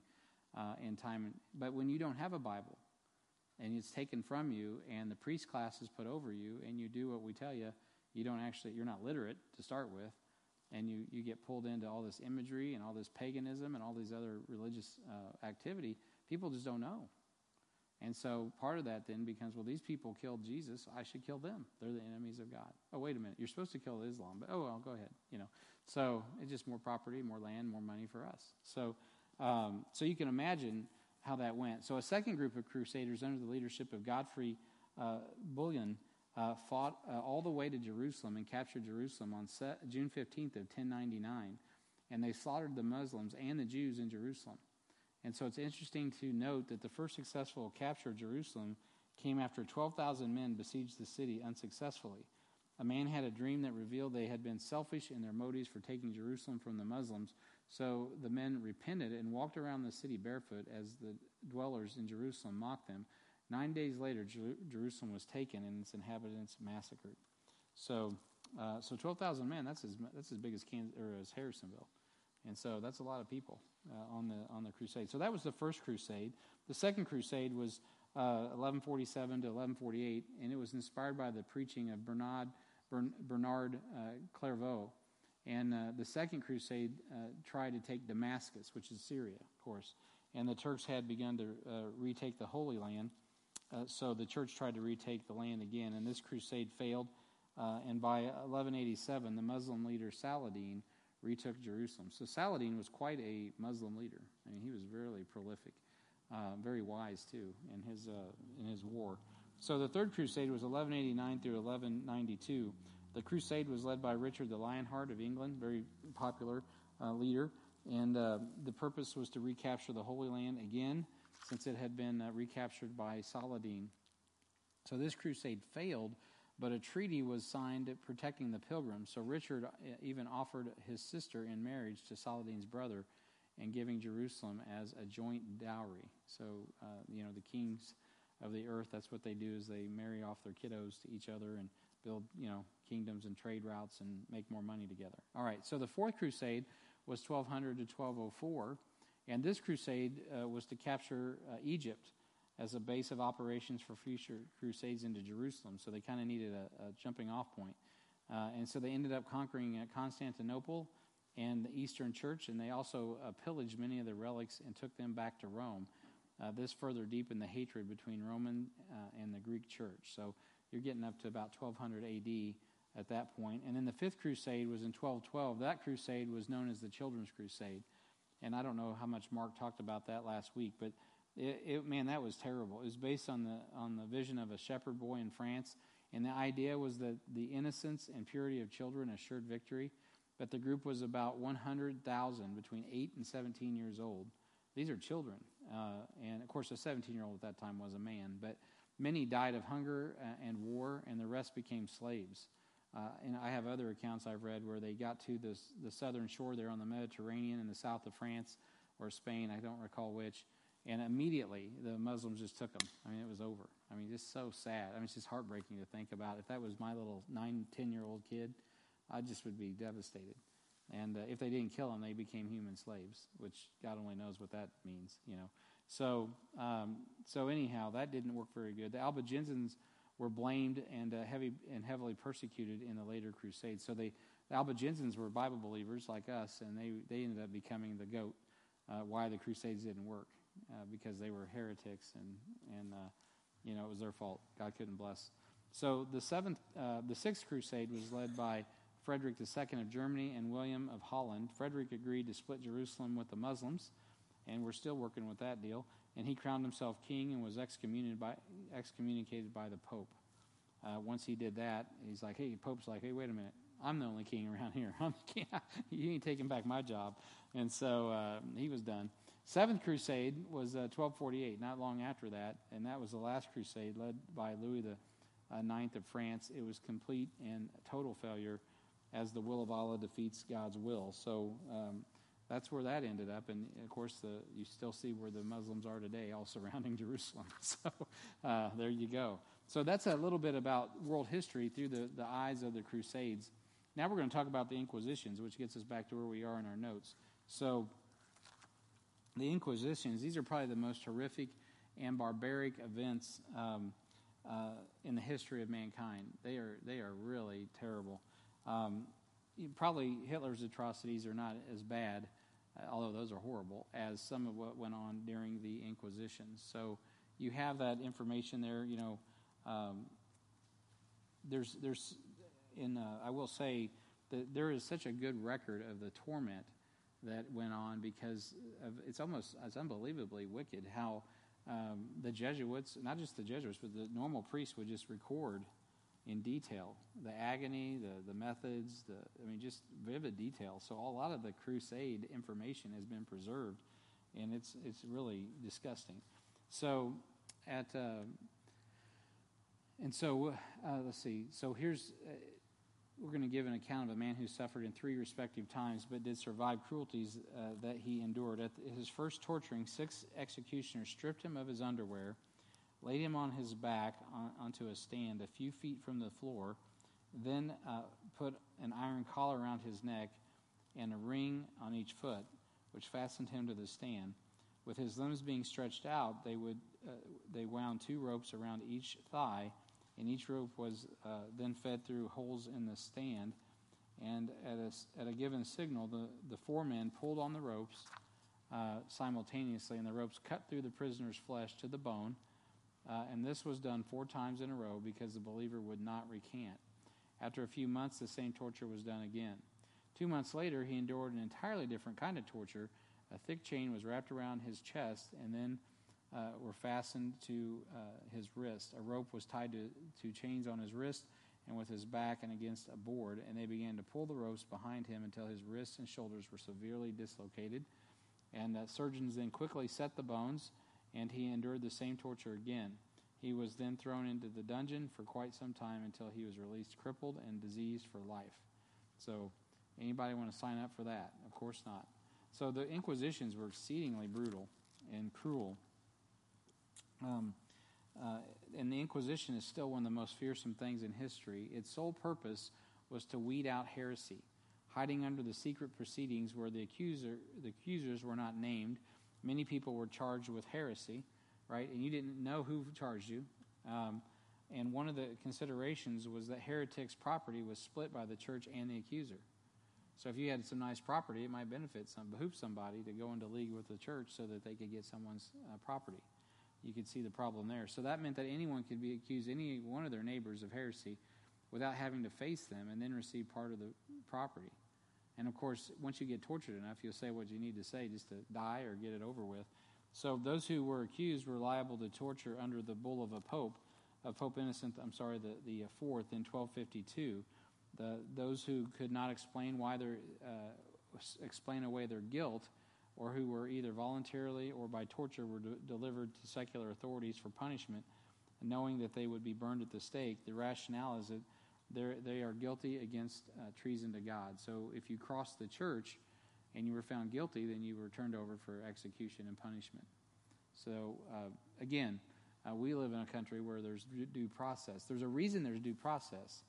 uh, in time. But when you don't have a Bible and it's taken from you and the priest class is put over you and you do what we tell you, you don't actually you're not literate to start with, and you you get pulled into all this imagery and all this paganism and all these other religious uh, activity. People just don't know. And so part of that then becomes, well, these people killed Jesus. I should kill them. They're the enemies of God. Oh, wait a minute. You're supposed to kill Islam, but oh well, go ahead. You know. So it's just more property, more land, more money for us. So, um, so you can imagine how that went. So a second group of crusaders under the leadership of Godfrey uh, Bouillon uh, fought uh, all the way to Jerusalem and captured Jerusalem on set, June 15th of 1099, and they slaughtered the Muslims and the Jews in Jerusalem. And so it's interesting to note that the first successful capture of Jerusalem came after 12,000 men besieged the city unsuccessfully. A man had a dream that revealed they had been selfish in their motives for taking Jerusalem from the Muslims. So the men repented and walked around the city barefoot as the dwellers in Jerusalem mocked them. Nine days later, Jer- Jerusalem was taken and its inhabitants massacred. So, uh, so 12,000 men, that's as, that's as big as, Kansas, or as Harrisonville. And so that's a lot of people uh, on, the, on the crusade. So that was the first crusade. The second crusade was uh, 1147 to 1148, and it was inspired by the preaching of Bernard, Bernard uh, Clairvaux. And uh, the second crusade uh, tried to take Damascus, which is Syria, of course. And the Turks had begun to uh, retake the Holy Land. so the church tried to retake the land again, and this crusade failed. and by 1187, the Muslim leader Saladin retook Jerusalem. So Saladin was quite a Muslim leader. I mean, he was really prolific, uh, very wise too in his uh, in his war. So the third crusade was 1189 through 1192. The crusade was led by Richard the Lionheart of England, very popular uh, leader, and uh, the purpose was to recapture the Holy Land again, since it had been uh, recaptured by Saladin. So this crusade failed but a treaty was signed protecting the pilgrims. So Richard uh, even offered his sister in marriage to Saladin's brother and giving Jerusalem as a joint dowry. So, uh, you know, the kings of the earth, that's what they do is they marry off their kiddos to each other and build, you know, kingdoms and trade routes and make more money together. All right, so the fourth crusade was 1200 to 1204, and this crusade uh, was to capture uh, Egypt as a base of operations for future crusades into Jerusalem. So they kind of needed a, a, jumping off point. Uh, and so they ended up conquering uh, Constantinople and the Eastern Church, and they also uh, pillaged many of the relics and took them back to Rome. Uh, this further deepened the hatred between Roman and the Greek Church. So you're getting up to about 1200 AD at that point. And then the fifth crusade was in 1212. That crusade was known as the Children's Crusade. And I don't know how much Mark talked about that last week, but it, it, man, that was terrible. It was based on the on the vision of a shepherd boy in France, and the idea was that the innocence and purity of children assured victory. But the group was about 100,000 between 8 and 17 years old. These are children, uh, and of course, a 17 year old at that time was a man. But many died of hunger uh, and war, and the rest became slaves. Uh, and I have other accounts I've read where they got to this, the southern shore there on the Mediterranean in the south of France or Spain, I don't recall which, and immediately the Muslims just took them. I mean, it was over. I mean, just so sad. I mean, it's just heartbreaking to think about. If that was my little nine, ten year old kid, I just would be devastated. And uh, if they didn't kill them, they became human slaves, which God only knows what that means, you know. So, um, so anyhow, that didn't work very good. The Albigensians were blamed and uh, heavy and heavily persecuted in the later Crusades. So they, the Albigensians were Bible believers like us, and they they ended up becoming the goat. Uh, why the Crusades didn't work uh, because they were heretics and and uh, you know it was their fault. God couldn't bless. So the seventh, uh, the sixth crusade was led by Frederick II of Germany and William of Holland. Frederick agreed to split Jerusalem with the Muslims, and we're still working with that deal. And he crowned himself king and was excommunicated by, excommunicated by the Pope. Uh, once he did that, he's like, "Hey, Pope's like, hey, wait a minute, I'm the only king around here. King. you ain't taking back my job." And so uh, he was done. Seventh Crusade was uh, 1248, not long after that, and that was the last crusade led by Louis the uh, Ninth of France. It was complete and total failure as the will of Allah defeats God's will. So um, that's where that ended up, and of course, the, you still see where the Muslims are today, all surrounding Jerusalem. So uh, there you go. So that's a little bit about world history through the, the eyes of the Crusades. Now we're going to talk about the Inquisitions, which gets us back to where we are in our notes. So the Inquisitions, these are probably the most horrific and barbaric events um, uh, in the history of mankind. They are they are really terrible. Um, probably Hitler's atrocities are not as bad, although those are horrible, as some of what went on during the Inquisition. So you have that information there. You know, um, there's there's in uh, I will say that there is such a good record of the torment that went on because of, it's almost it's unbelievably wicked how um, the Jesuits, not just the Jesuits, but the normal priests would just record in detail the agony, the, the methods, the I mean, just vivid detail. So a lot of the crusade information has been preserved, and it's it's really disgusting. So at uh, and so uh, let's see. So here's. Uh, we're going to give an account of a man who suffered in three respective times but did survive cruelties uh, that he endured. At his first torturing, six executioners stripped him of his underwear, laid him on his back on, onto a stand a few feet from the floor, then uh, put an iron collar around his neck and a ring on each foot, which fastened him to the stand. With his limbs being stretched out, they would uh, they wound two ropes around each thigh and each rope was uh, then fed through holes in the stand. And at a, at a given signal, the, the four men pulled on the ropes uh, simultaneously, and the ropes cut through the prisoner's flesh to the bone. Uh, and this was done four times in a row because the believer would not recant. After a few months, the same torture was done again. Two months later, he endured an entirely different kind of torture. A thick chain was wrapped around his chest, and then uh, were fastened to uh, his wrist. A rope was tied to, to chains on his wrist and with his back and against a board, and they began to pull the ropes behind him until his wrists and shoulders were severely dislocated. And uh, surgeons then quickly set the bones, and he endured the same torture again. He was then thrown into the dungeon for quite some time until he was released crippled and diseased for life. So, anybody want to sign up for that? Of course not. So, the Inquisitions were exceedingly brutal and cruel. Um, uh, and the Inquisition is still one of the most fearsome things in history. Its sole purpose was to weed out heresy, hiding under the secret proceedings where the accuser the accusers were not named. Many people were charged with heresy, right? And you didn't know who charged you. Um, and one of the considerations was that heretics' property was split by the church and the accuser. So if you had some nice property, it might benefit some, behoove somebody to go into league with the church so that they could get someone's uh, property you could see the problem there. So that meant that anyone could be accused, any one of their neighbors, of heresy without having to face them and then receive part of the property. And of course, once you get tortured enough, you'll say what you need to say just to die or get it over with. So those who were accused were liable to torture under the bull of a pope, of Pope Innocent, I'm sorry, the, the fourth in 1252. The, those who could not explain why they uh, explain away their guilt or who were either voluntarily or by torture were de- delivered to secular authorities for punishment, knowing that they would be burned at the stake. The rationale is that they are guilty against uh, treason to God. So if you crossed the church and you were found guilty, then you were turned over for execution and punishment. So uh, again, uh, we live in a country where there's due process. There's a reason there's due process.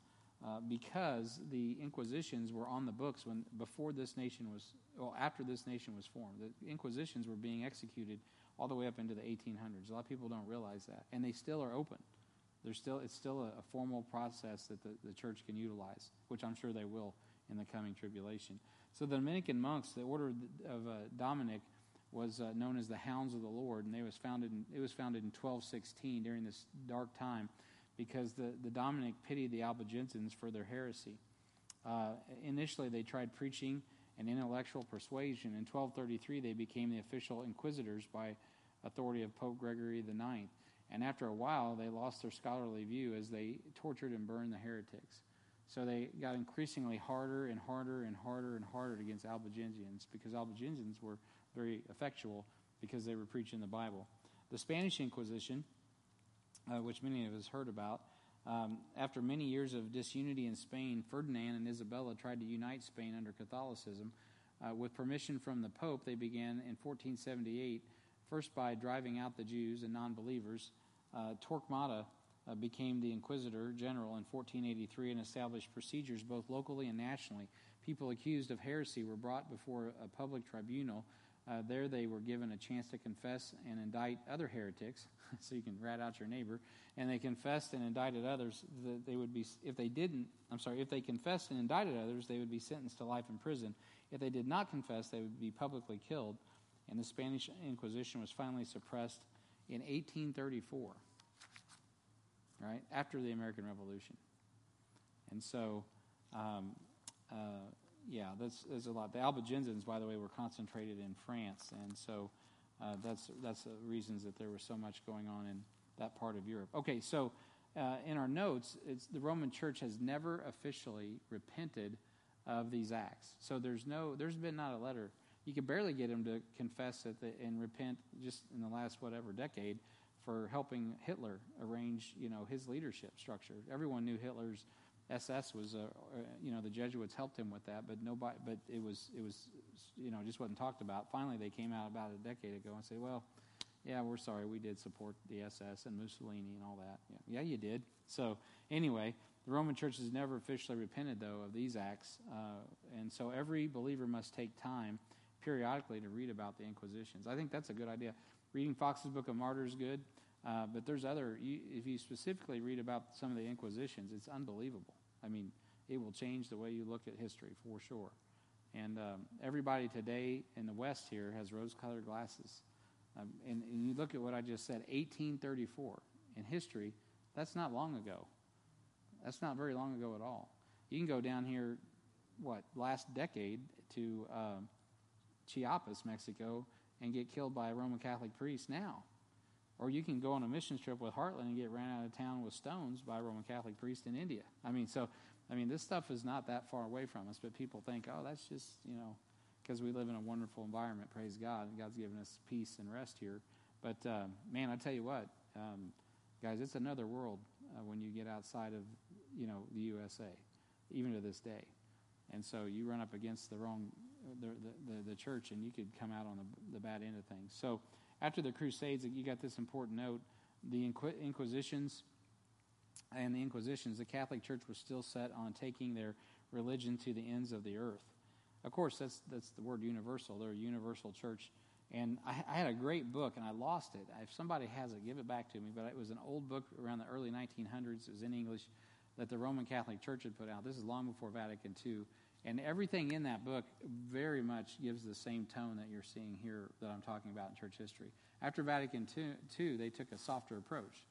Uh, because the Inquisitions were on the books when before this nation was, well, after this nation was formed. The Inquisitions were being executed all the way up into the 1800s. A lot of people don't realize that, and they still are open. There's still it's still a, a formal process that the, the church can utilize, which I'm sure they will in the coming tribulation. So the Dominican monks, the order of uh, Dominic, was uh, known as the Hounds of the Lord, and they was founded. In, it was founded in 1216 during this dark time because the, the Dominic pitied the Albigensians for their heresy. Uh, initially, they tried preaching and intellectual persuasion. In 1233, they became the official inquisitors by authority of Pope Gregory IX. And after a while, they lost their scholarly view as they tortured and burned the heretics. So they got increasingly harder and harder and harder and harder against Albigensians because Albigensians were very effectual because they were preaching the Bible. The Spanish Inquisition uh, which many of us heard about. Um, after many years of disunity in Spain, Ferdinand and Isabella tried to unite Spain under Catholicism. Uh, with permission from the Pope, they began in 1478, first by driving out the Jews and non believers. Uh, Torquemada uh, became the Inquisitor General in 1483 and established procedures both locally and nationally. People accused of heresy were brought before a public tribunal Uh, there, they were given a chance to confess and indict other heretics, so you can rat out your neighbor. And they confessed and indicted others. That they would be, if they didn't, I'm sorry, if they confessed and indicted others, they would be sentenced to life in prison. If they did not confess, they would be publicly killed. And the Spanish Inquisition was finally suppressed in 1834, right after the American Revolution. And so, um, uh, yeah, that's, that's a lot. The Albigensians, by the way, were concentrated in France, and so uh, that's that's the reasons that there was so much going on in that part of Europe. Okay, so uh, in our notes, it's the Roman Church has never officially repented of these acts. So there's no, there's been not a letter. You could barely get him to confess the, and repent just in the last whatever decade for helping Hitler arrange, you know, his leadership structure. Everyone knew Hitler's SS was, uh, uh, you know, the Jesuits helped him with that, but nobody, but it was, it was, you know, just wasn't talked about. Finally, they came out about a decade ago and said, well, yeah, we're sorry, we did support the SS and Mussolini and all that. Yeah, yeah you did. So anyway, the Roman Church has never officially repented, though, of these acts, uh, and so every believer must take time periodically to read about the Inquisitions. I think that's a good idea. Reading Fox's Book of Martyrs is good. Uh, but there's other, you, if you specifically read about some of the Inquisitions, it's unbelievable. I mean, it will change the way you look at history for sure. And um, everybody today in the West here has rose colored glasses. Um, and, and you look at what I just said 1834 in history, that's not long ago. That's not very long ago at all. You can go down here, what, last decade to um, Chiapas, Mexico, and get killed by a Roman Catholic priest now. Or you can go on a mission trip with Heartland and get ran out of town with stones by a Roman Catholic priest in India. I mean, so, I mean, this stuff is not that far away from us, but people think, oh, that's just, you know, because we live in a wonderful environment, praise God, and God's given us peace and rest here. But, uh, man, I tell you what, um, guys, it's another world uh, when you get outside of, you know, the USA, even to this day. And so you run up against the wrong, the, the, the church, and you could come out on the, the bad end of things. So, after the Crusades, you got this important note the Inquisitions and the Inquisitions, the Catholic Church was still set on taking their religion to the ends of the earth. Of course, that's, that's the word universal. They're a universal church. And I, I, had a great book, and I lost it. If somebody has it, give it back to me. But it was an old book around the early 1900s. It was in English that the Roman Catholic Church had put out. This is long before Vatican II. And everything in that book very much gives the same tone that you're seeing here that I'm talking about in church history. After Vatican II, they took a softer approach,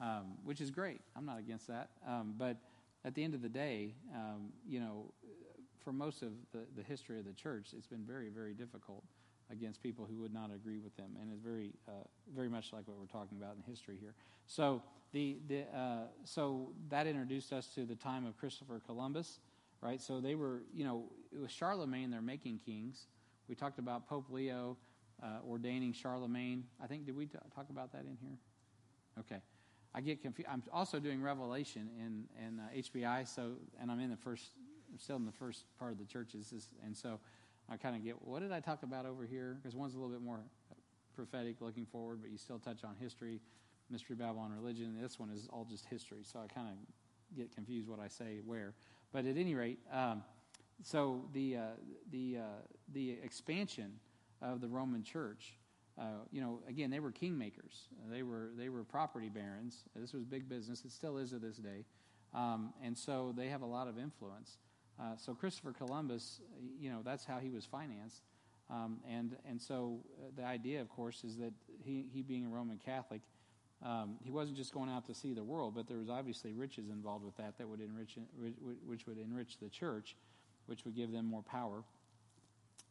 um, which is great. I'm not against that. Um, but at the end of the day, um, you know, for most of the, the history of the church, it's been very, very difficult against people who would not agree with them, and it's very, uh, very much like what we're talking about in history here. So the, the uh, so that introduced us to the time of Christopher Columbus right? So they were, you know, it was Charlemagne, they're making kings. We talked about Pope Leo uh, ordaining Charlemagne. I think, did we t- talk about that in here? Okay. I get confused. I'm also doing Revelation in, in uh, HBI, so, and I'm in the first, I'm still in the first part of the churches, and so I kind of get, what did I talk about over here? Because one's a little bit more prophetic, looking forward, but you still touch on history, mystery, Babylon, religion. This one is all just history, so I kind of get confused what I say where. But at any rate, um, so the, uh, the, uh, the expansion of the Roman Church, uh, you know, again, they were kingmakers. They were, they were property barons. This was big business. It still is to this day. Um, and so they have a lot of influence. Uh, so Christopher Columbus, you know, that's how he was financed. Um, and, and so uh, the idea, of course, is that he, he being a Roman Catholic, um, he wasn't just going out to see the world, but there was obviously riches involved with that that would enrich, which would enrich the church, which would give them more power.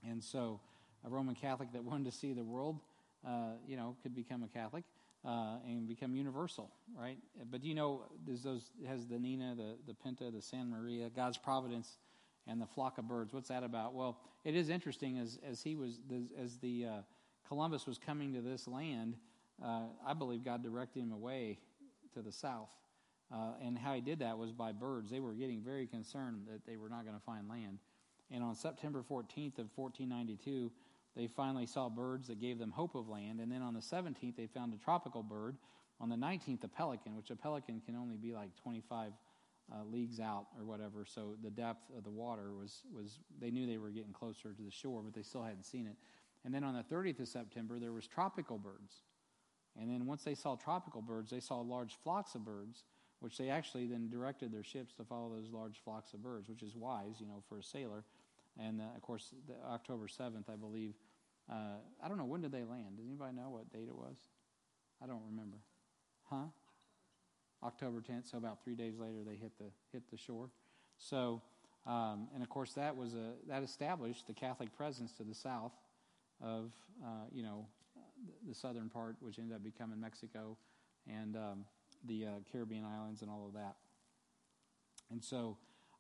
And so, a Roman Catholic that wanted to see the world, uh, you know, could become a Catholic uh, and become universal, right? But you know, there's those has the Nina, the the Pinta, the San Maria, God's providence, and the flock of birds. What's that about? Well, it is interesting as as he was as the uh, Columbus was coming to this land uh, I believe God directed him away to the south. Uh, and how he did that was by birds. They were getting very concerned that they were not going to find land. And on September 14th of 1492, they finally saw birds that gave them hope of land. And then on the 17th, they found a tropical bird. On the 19th, a pelican, which a pelican can only be like 25 uh, leagues out or whatever. So the depth of the water was, was, they knew they were getting closer to the shore, but they still hadn't seen it. And then on the 30th of September, there was tropical birds. And then once they saw tropical birds, they saw large flocks of birds, which they actually then directed their ships to follow those large flocks of birds, which is wise, you know, for a sailor. And uh, of course, October 7th, I believe. Uh, I don't know, when did they land? Does anybody know what date it was? I don't remember. Huh? October 10th. So about three days later, they hit the hit the shore. So, um, and of course, that was a that established the Catholic presence to the south of uh, you know the southern part, which ended up becoming Mexico and um, the uh, Caribbean islands and all of that. And so,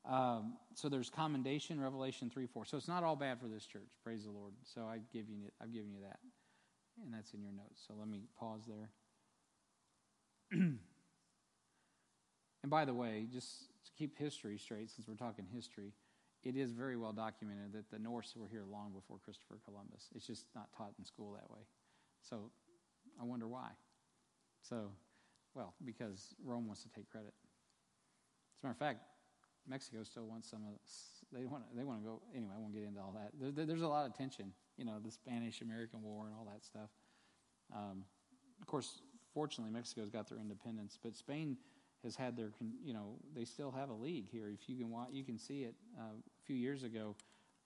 um, so there's commendation, Revelation three four. So it's not all bad for this church. Praise the Lord. So I give you I've given you that, and that's in your notes. So let me pause there. and by the way, just to keep history straight, since we're talking history, it is very well documented that the Norse were here long before Christopher Columbus. It's just not taught in school that way. So I wonder why. So, well, because Rome wants to take credit. As a matter of fact, Mexico still wants some of. They want. They want to go. Anyway, I won't get into all that. There, there's a lot of tension. You know, the Spanish-American War and all that stuff. Um, of course, fortunately, Mexico's got their independence, but Spain has had their. You know, they still have a league here. If you can, watch, you can see it. Uh, a few years ago,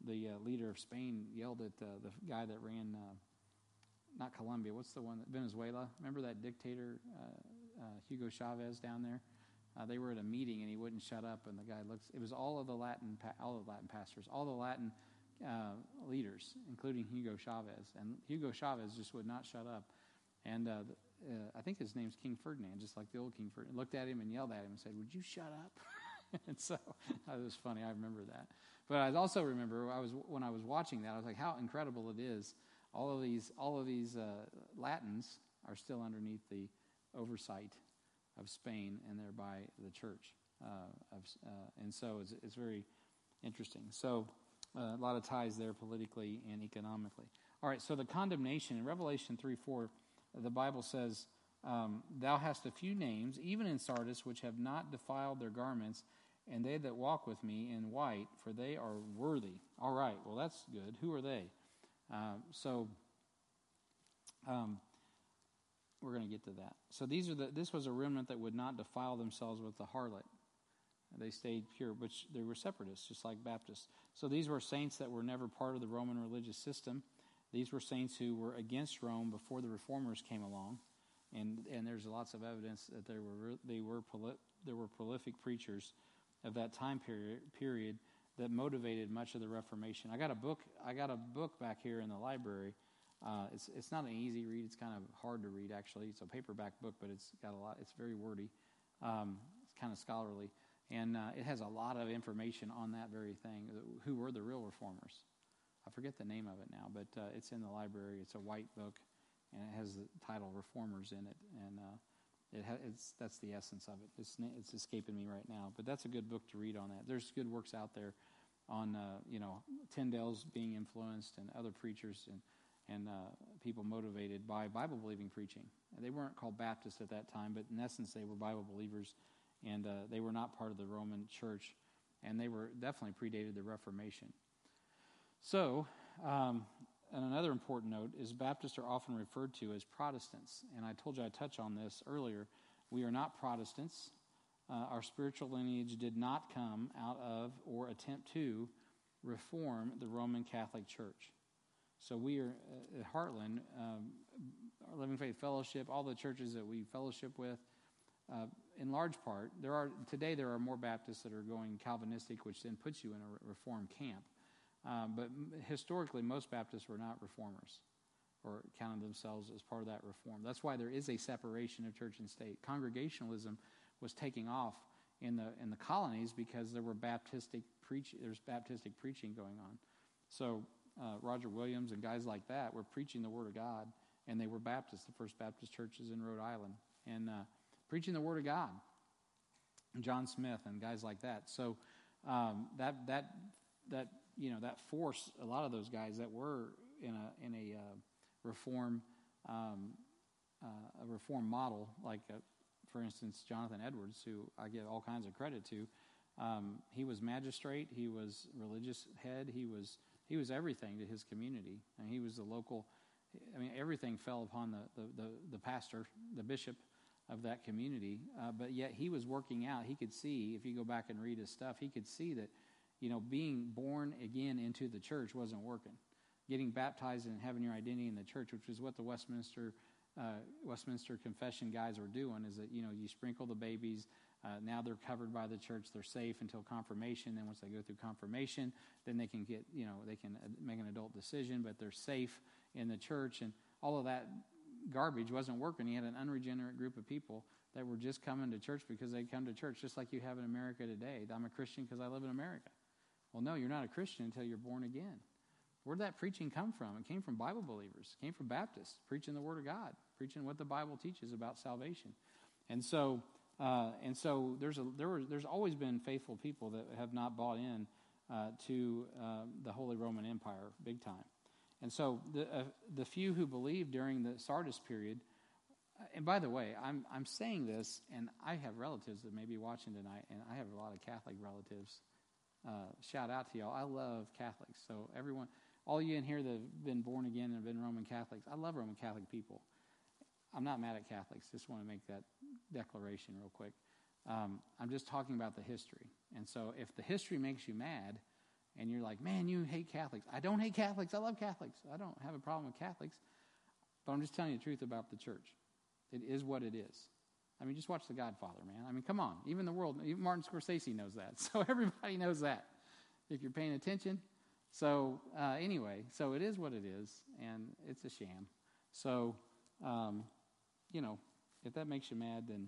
the uh, leader of Spain yelled at uh, the guy that ran. Not Colombia. What's the one? Venezuela. Remember that dictator uh, uh, Hugo Chavez down there? Uh, they were at a meeting and he wouldn't shut up. And the guy looks. It was all of the Latin, all the Latin pastors, all the Latin uh, leaders, including Hugo Chavez. And Hugo Chavez just would not shut up. And uh, uh, I think his name's King Ferdinand, just like the old King Ferdinand. Looked at him and yelled at him and said, "Would you shut up?" and so it was funny. I remember that. But I also remember I was when I was watching that. I was like, "How incredible it is!" All of these, all of these uh, Latins are still underneath the oversight of Spain and thereby the church. Uh, of, uh, and so it's, it's, very interesting. So uh, a lot of ties there politically and economically. All right, so the condemnation in Revelation 3 4, the Bible says, um, Thou hast a few names, even in Sardis, which have not defiled their garments, and they that walk with me in white, for they are worthy. All right, well, that's good. Who are they? Um, so um, we're going to get to that. So these are the. This was a remnant that would not defile themselves with the harlot. They stayed pure, which they were separatists, just like Baptists. So these were saints that were never part of the Roman religious system. These were saints who were against Rome before the reformers came along, and and there's lots of evidence that they were they were there were prolific preachers of that time period period that motivated much of the Reformation. I got a book. I got a book back here in the library. Uh, it's it's not an easy read. It's kind of hard to read actually. It's a paperback book, but it's got a lot. It's very wordy. Um, it's kind of scholarly, and uh, it has a lot of information on that very thing. Who were the real reformers? I forget the name of it now, but uh, it's in the library. It's a white book, and it has the title "Reformers" in it, and uh, it ha- it's that's the essence of it. It's it's escaping me right now, but that's a good book to read on that. There's good works out there on uh, you know Tyndale's being influenced and other preachers and and uh, people motivated by Bible believing preaching. They weren't called Baptists at that time, but in essence they were Bible believers, and uh, they were not part of the Roman Church, and they were definitely predated the Reformation. So. Um, and another important note is Baptists are often referred to as Protestants. And I told you I'd touch on this earlier. We are not Protestants. Uh, our spiritual lineage did not come out of or attempt to reform the Roman Catholic Church. So we are uh, at Heartland, um, Living Faith Fellowship, all the churches that we fellowship with, uh, in large part, there are today there are more Baptists that are going Calvinistic, which then puts you in a reform camp. Um, but historically, most Baptists were not reformers or counted themselves as part of that reform. That's why there is a separation of church and state. Congregationalism was taking off in the in the colonies because there were Baptistic preach there's Baptistic preaching going on. So uh, Roger Williams and guys like that were preaching the Word of God, and they were Baptists, the first Baptist churches in Rhode Island, and uh, preaching the Word of God. John Smyth and guys like that. So um, that that that you know that force a lot of those guys that were in a in a uh, reform um, uh, a reform model like uh, for instance Jonathan Edwards who I give all kinds of credit to um, he was magistrate he was religious head he was He was everything to his community, and he was the local. I mean, everything fell upon the the the, the pastor, the bishop of that community. Uh, but yet he was working out. He could see, if you go back and read his stuff, he could see that, you know, being born again into the church wasn't working. Getting baptized and having your identity in the church, which is what the Westminster uh, Westminster Confession guys were doing, is that you know you sprinkle the babies. Uh, now they're covered by the church. They're safe until confirmation. Then once they go through confirmation, then they can get you know they can uh, make an adult decision, but they're safe in the church and all of that garbage wasn't working. He had an unregenerate group of people that were just coming to church because they'd come to church, just like you have in America today. I'm a Christian because I live in America. Well, no, you're not a Christian until you're born again. Where'd that preaching come from? It came from Bible believers, it came from Baptists, preaching the Word of God, preaching what the Bible teaches about salvation. And so, uh, and so there's, a, there was, there's always been faithful people that have not bought in uh, to uh, the Holy Roman Empire big time. And so the, uh, the few who believed during the Sardis period, uh, and by the way, I'm, I'm saying this, and I have relatives that may be watching tonight, and I have a lot of Catholic relatives. Uh, shout out to y'all. I love Catholics. So, everyone, all you in here that have been born again and have been Roman Catholics, I love Roman Catholic people. I'm not mad at Catholics. Just want to make that declaration real quick. Um, I'm just talking about the history. And so, if the history makes you mad, and you're like, man, you hate Catholics. I don't hate Catholics. I love Catholics. I don't have a problem with Catholics. But I'm just telling you the truth about the church. It is what it is. I mean, just watch The Godfather, man. I mean, come on. Even the world, even Martin Scorsese knows that. So everybody knows that if you're paying attention. So, uh, anyway, so it is what it is, and it's a sham. So, um, you know, if that makes you mad, then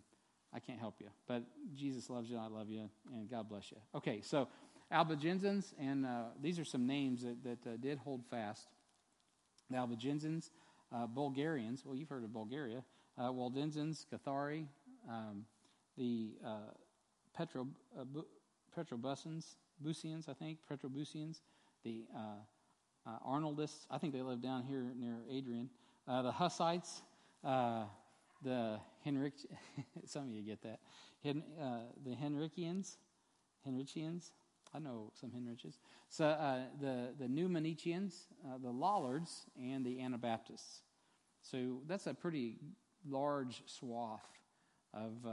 I can't help you. But Jesus loves you, I love you, and God bless you. Okay, so Albigensians, and uh, these are some names that, that uh, did hold fast. The Albigensians, uh, Bulgarians, well, you've heard of Bulgaria, uh, Waldensians, Cathari, um, the Petro, uh, Bu- Petrobusans, Busians, I think, Petrobusians, the uh, Arnoldists, I think they live down here near Adrian, the Hussites, the Henrich, some of you get that, Hen, the Henrichians, Henrichians, I know some Henriches. So uh, the the Pneumatians, uh, the Lollards, and the Anabaptists. So that's a pretty large swath of uh,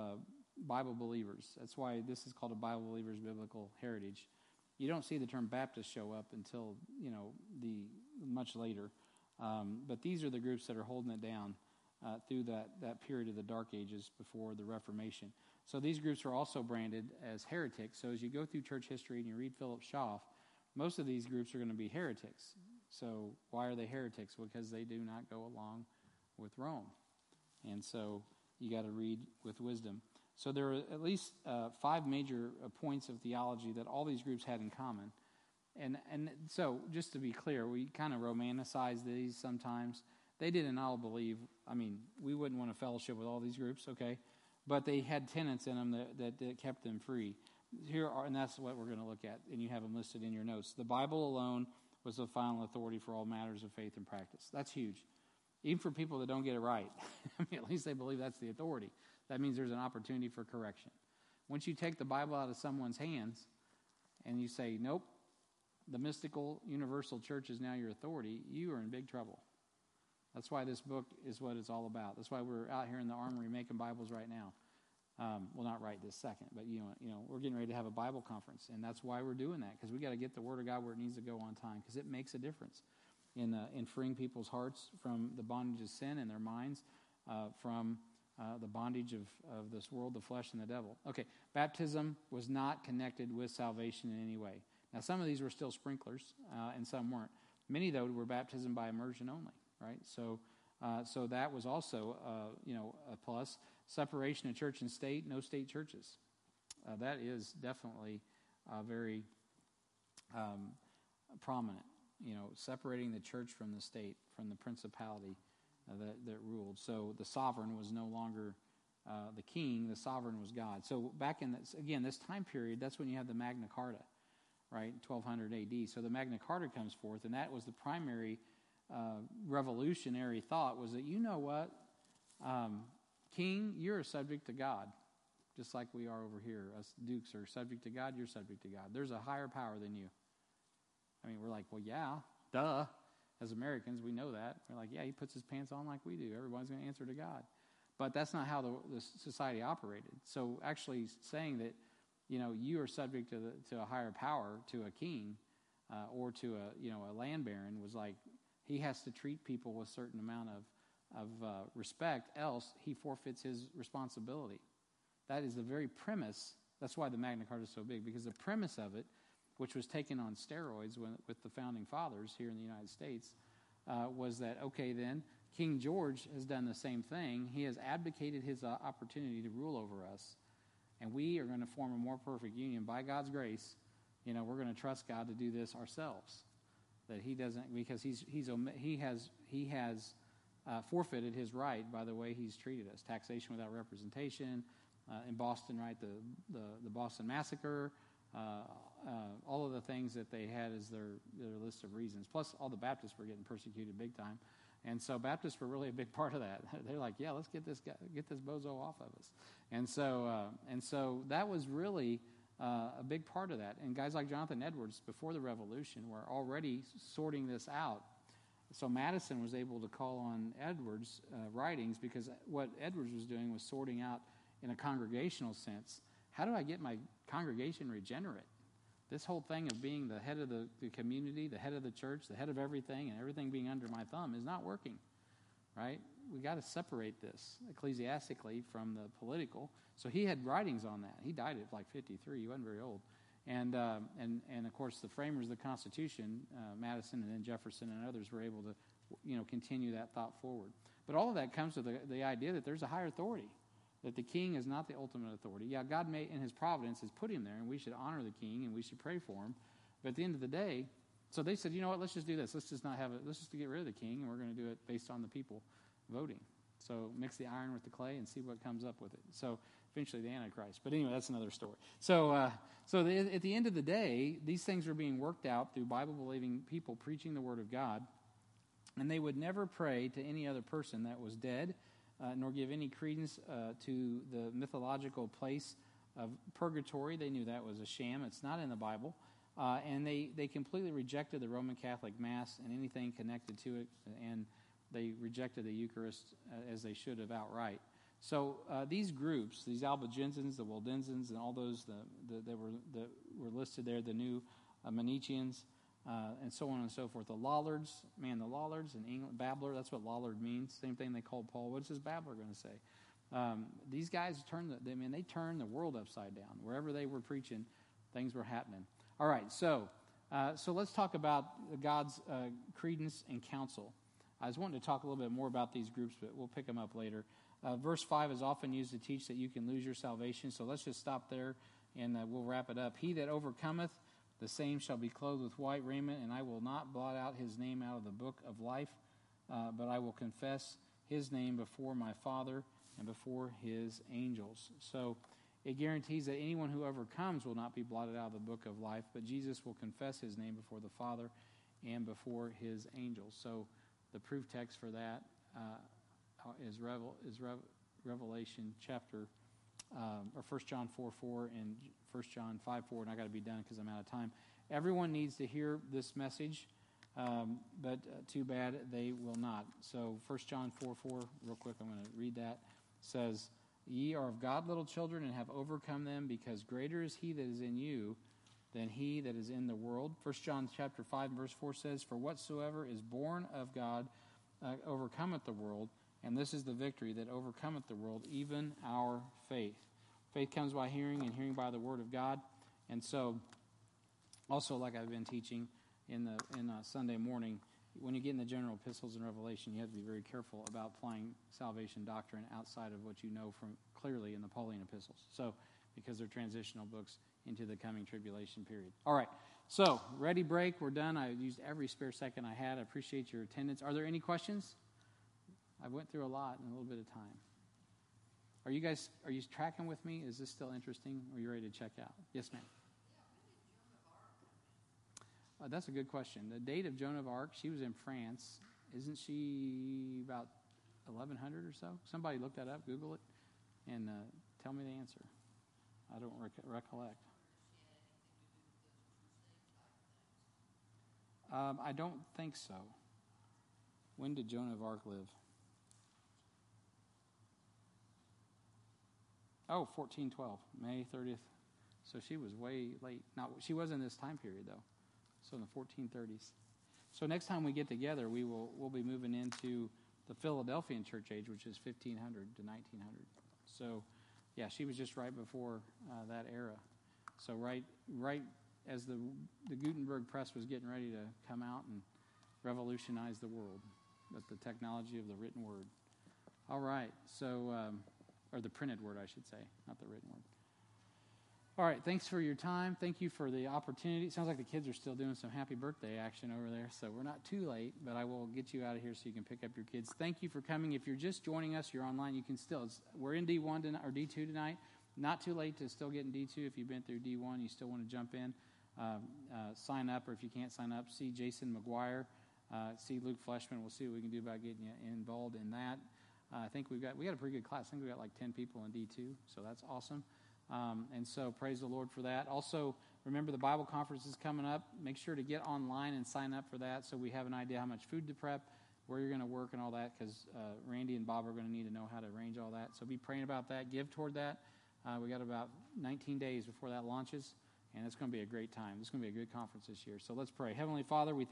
Bible believers. That's why this is called a Bible believers biblical heritage. You don't see the term Baptist show up until you know the much later, um, but these are the groups that are holding it down uh, through that that period of the Dark Ages before the Reformation. So these groups are also branded as heretics. So as you go through church history and you read Philip Schaff, most of these groups are going to be heretics. So why are they heretics? Because they do not go along with Rome. And so you got to read with wisdom. So there are at least uh, five major uh, points of theology that all these groups had in common. And, and so, just to be clear, we kind of romanticize these sometimes. They didn't all believe, I mean, we wouldn't want to fellowship with all these groups, okay? but they had tenants in them that, that, that kept them free. Here are, and that's what we're going to look at, and you have them listed in your notes. The Bible alone was the final authority for all matters of faith and practice. That's huge. Even for people that don't get it right, I mean, at least they believe that's the authority. That means there's an opportunity for correction. Once you take the Bible out of someone's hands and you say, nope, the mystical universal church is now your authority, you are in big trouble. That's why this book is what it's all about. That's why we're out here in the armory making Bibles right now. Um, well, not right this second, but you know, you know, we're getting ready to have a Bible conference, and that's why we're doing that because we got to get the Word of God where it needs to go on time because it makes a difference in uh, in freeing people's hearts from the bondage of sin and their minds uh, from uh, the bondage of, of this world, the flesh, and the devil. Okay, baptism was not connected with salvation in any way. Now, some of these were still sprinklers, uh, and some weren't. Many, though, were baptism by immersion only right? So, uh, so that was also, uh, you know, a plus. Separation of church and state, no state churches. Uh, that is definitely uh, very um, prominent. You know, separating the church from the state, from the principality that, that ruled. So the sovereign was no longer uh, the king; the sovereign was God. So back in this, again this time period, that's when you have the Magna Carta, right, 1200 A.D. So the Magna Carta comes forth, and that was the primary uh, revolutionary thought was that you know what, um, King, you're a subject to God, just like we are over here. Us dukes are subject to God. You're subject to God. There's a higher power than you. I mean, we're like, well, yeah, duh. As Americans, we know that. We're like, yeah, he puts his pants on like we do. Everybody's going to answer to God. But that's not how the, the society operated. So actually saying that, you know, you are subject to, the, to a higher power, to a king, uh, or to a, you know, a land baron was like, he has to treat people with a certain amount of, of uh, respect, else he forfeits his responsibility. That is the very premise. That's why the Magna Carta is so big, because the premise of it, which was taken on steroids with the founding fathers here in the United States, uh, was that, okay, then King George has done the same thing. He has abdicated his uh, opportunity to rule over us, and we are going to form a more perfect union by God's grace. You know, we're going to trust God to do this ourselves. That He doesn't, because He's He's He has He has uh, forfeited His right by the way He's treated us. Taxation without representation uh, in Boston, right? The the, the Boston massacre. Uh, all of the things that they had as their, their list of reasons. Plus, all the Baptists were getting persecuted big time. And so Baptists were really a big part of that. They're like, yeah, let's get this guy, get this bozo off of us. And so, uh, and so that was really uh, a big part of that. And guys like Jonathan Edwards, before the Revolution, were already sorting this out. So Madison was able to call on Edwards' uh, writings because what Edwards was doing was sorting out, in a congregational sense, how do I get my congregation regenerate? This whole thing of being the head of the, the community, the head of the church, the head of everything, and everything being under my thumb is not working, right? We got to separate this ecclesiastically from the political. So he had writings on that. He died at like 53. He wasn't very old. And, uh, and, and of course, the framers of the Constitution, uh, Madison and then Jefferson and others, were able to, you know, continue that thought forward. But all of that comes to the, the idea that there's a higher authority that the king is not the ultimate authority. Yeah, God may, in his providence, has put him there, and we should honor the king and we should pray for him. But at the end of the day, so they said, you know what, let's just do this. Let's just not have it. Let's just get rid of the king, and we're going to do it based on the people voting. So mix the iron with the clay and see what comes up with it. So eventually the Antichrist. But anyway, that's another story. So, uh, so the, at the end of the day, these things were being worked out through Bible believing people preaching the Word of God. And they would never pray to any other person that was dead uh, nor give any credence uh, to the mythological place of purgatory. They knew that was a sham. It's not in the Bible. Uh, and they, they completely rejected the Roman Catholic Mass and anything connected to it, and they rejected the Eucharist uh, as they should have outright. So uh, these groups, these Albigensians, the Waldensians, and all those the, the, that, were, that were listed there, the new uh, Manicheans, uh, and so on and so forth. The Lollards, man, the Lollards in England, babbler, that's what Lollard means. Same thing they called Paul. What's this babbler going to say? Um, these guys turned the, I mean, they turned the world upside down. Wherever they were preaching, things were happening. All right, so uh, so let's talk about God's uh, credence and counsel. I was wanting to talk a little bit more about these groups, but we'll pick them up later. Uh, verse 5 is often used to teach that you can lose your salvation, so let's just stop there and uh, we'll wrap it up. He that overcometh the same shall be clothed with white raiment, and I will not blot out his name out of the book of life, uh, but I will confess his name before my Father and before his angels. So it guarantees that anyone who overcomes will not be blotted out of the book of life, but Jesus will confess his name before the Father and before his angels. So the proof text for that uh, is, Revel, is Rev, Revelation chapter um, or 1 John 4 4 and 1 John 5 4, and I got to be done because I'm out of time. Everyone needs to hear this message, um, but uh, too bad they will not. So 1 John 4 4, real quick, I'm going to read that. Says, Ye are of God, little children, and have overcome them, because greater is he that is in you than he that is in the world. 1 John chapter 5, verse 4 says, For whatsoever is born of God uh, overcometh the world. And this is the victory that overcometh the world, even our faith. Faith comes by hearing, and hearing by the word of God. And so, also, like I've been teaching in the in uh, Sunday morning, when you get in the general epistles and Revelation, you have to be very careful about applying salvation doctrine outside of what you know from clearly in the Pauline epistles. So, because they're transitional books into the coming tribulation period. All right. So, ready break. We're done. I used every spare second I had. I appreciate your attendance. Are there any questions? I went through a lot in a little bit of time. Are you guys are you tracking with me? Is this still interesting? Are you ready to check out? Yes, ma'am. Uh, that's a good question. The date of Joan of Arc, she was in France. Isn't she about 1100 or so? Somebody look that up, Google it, and uh, tell me the answer. I don't rec- recollect. Um, I don't think so. When did Joan of Arc live? Oh, 1412, May 30th. So she was way late. Not she was in this time period though. So in the 1430s. So next time we get together, we will we'll be moving into the Philadelphian church age, which is 1500 to 1900. So, yeah, she was just right before uh, that era. So right right as the the Gutenberg press was getting ready to come out and revolutionize the world with the technology of the written word. All right, so um, or the printed word, I should say, not the written word. All right, thanks for your time. Thank you for the opportunity. It sounds like the kids are still doing some happy birthday action over there, so we're not too late, but I will get you out of here so you can pick up your kids. Thank you for coming. If you're just joining us, you're online, you can still, we're in D1 tonight, or D2 tonight. Not too late to still get in D2. If you've been through D1, you still want to jump in, um, uh, sign up, or if you can't sign up, see Jason McGuire, uh, see Luke Fleshman. We'll see what we can do about getting you involved in that. Uh, I think we've got we got a pretty good class. I think we got like 10 people in D2, so that's awesome. Um, and so praise the Lord for that. Also, remember the Bible conference is coming up. Make sure to get online and sign up for that so we have an idea how much food to prep, where you're going to work, and all that because uh, Randy and Bob are going to need to know how to arrange all that. So be praying about that. Give toward that. Uh, we got about 19 days before that launches, and it's going to be a great time. It's going to be a good conference this year. So let's pray. Heavenly Father, we thank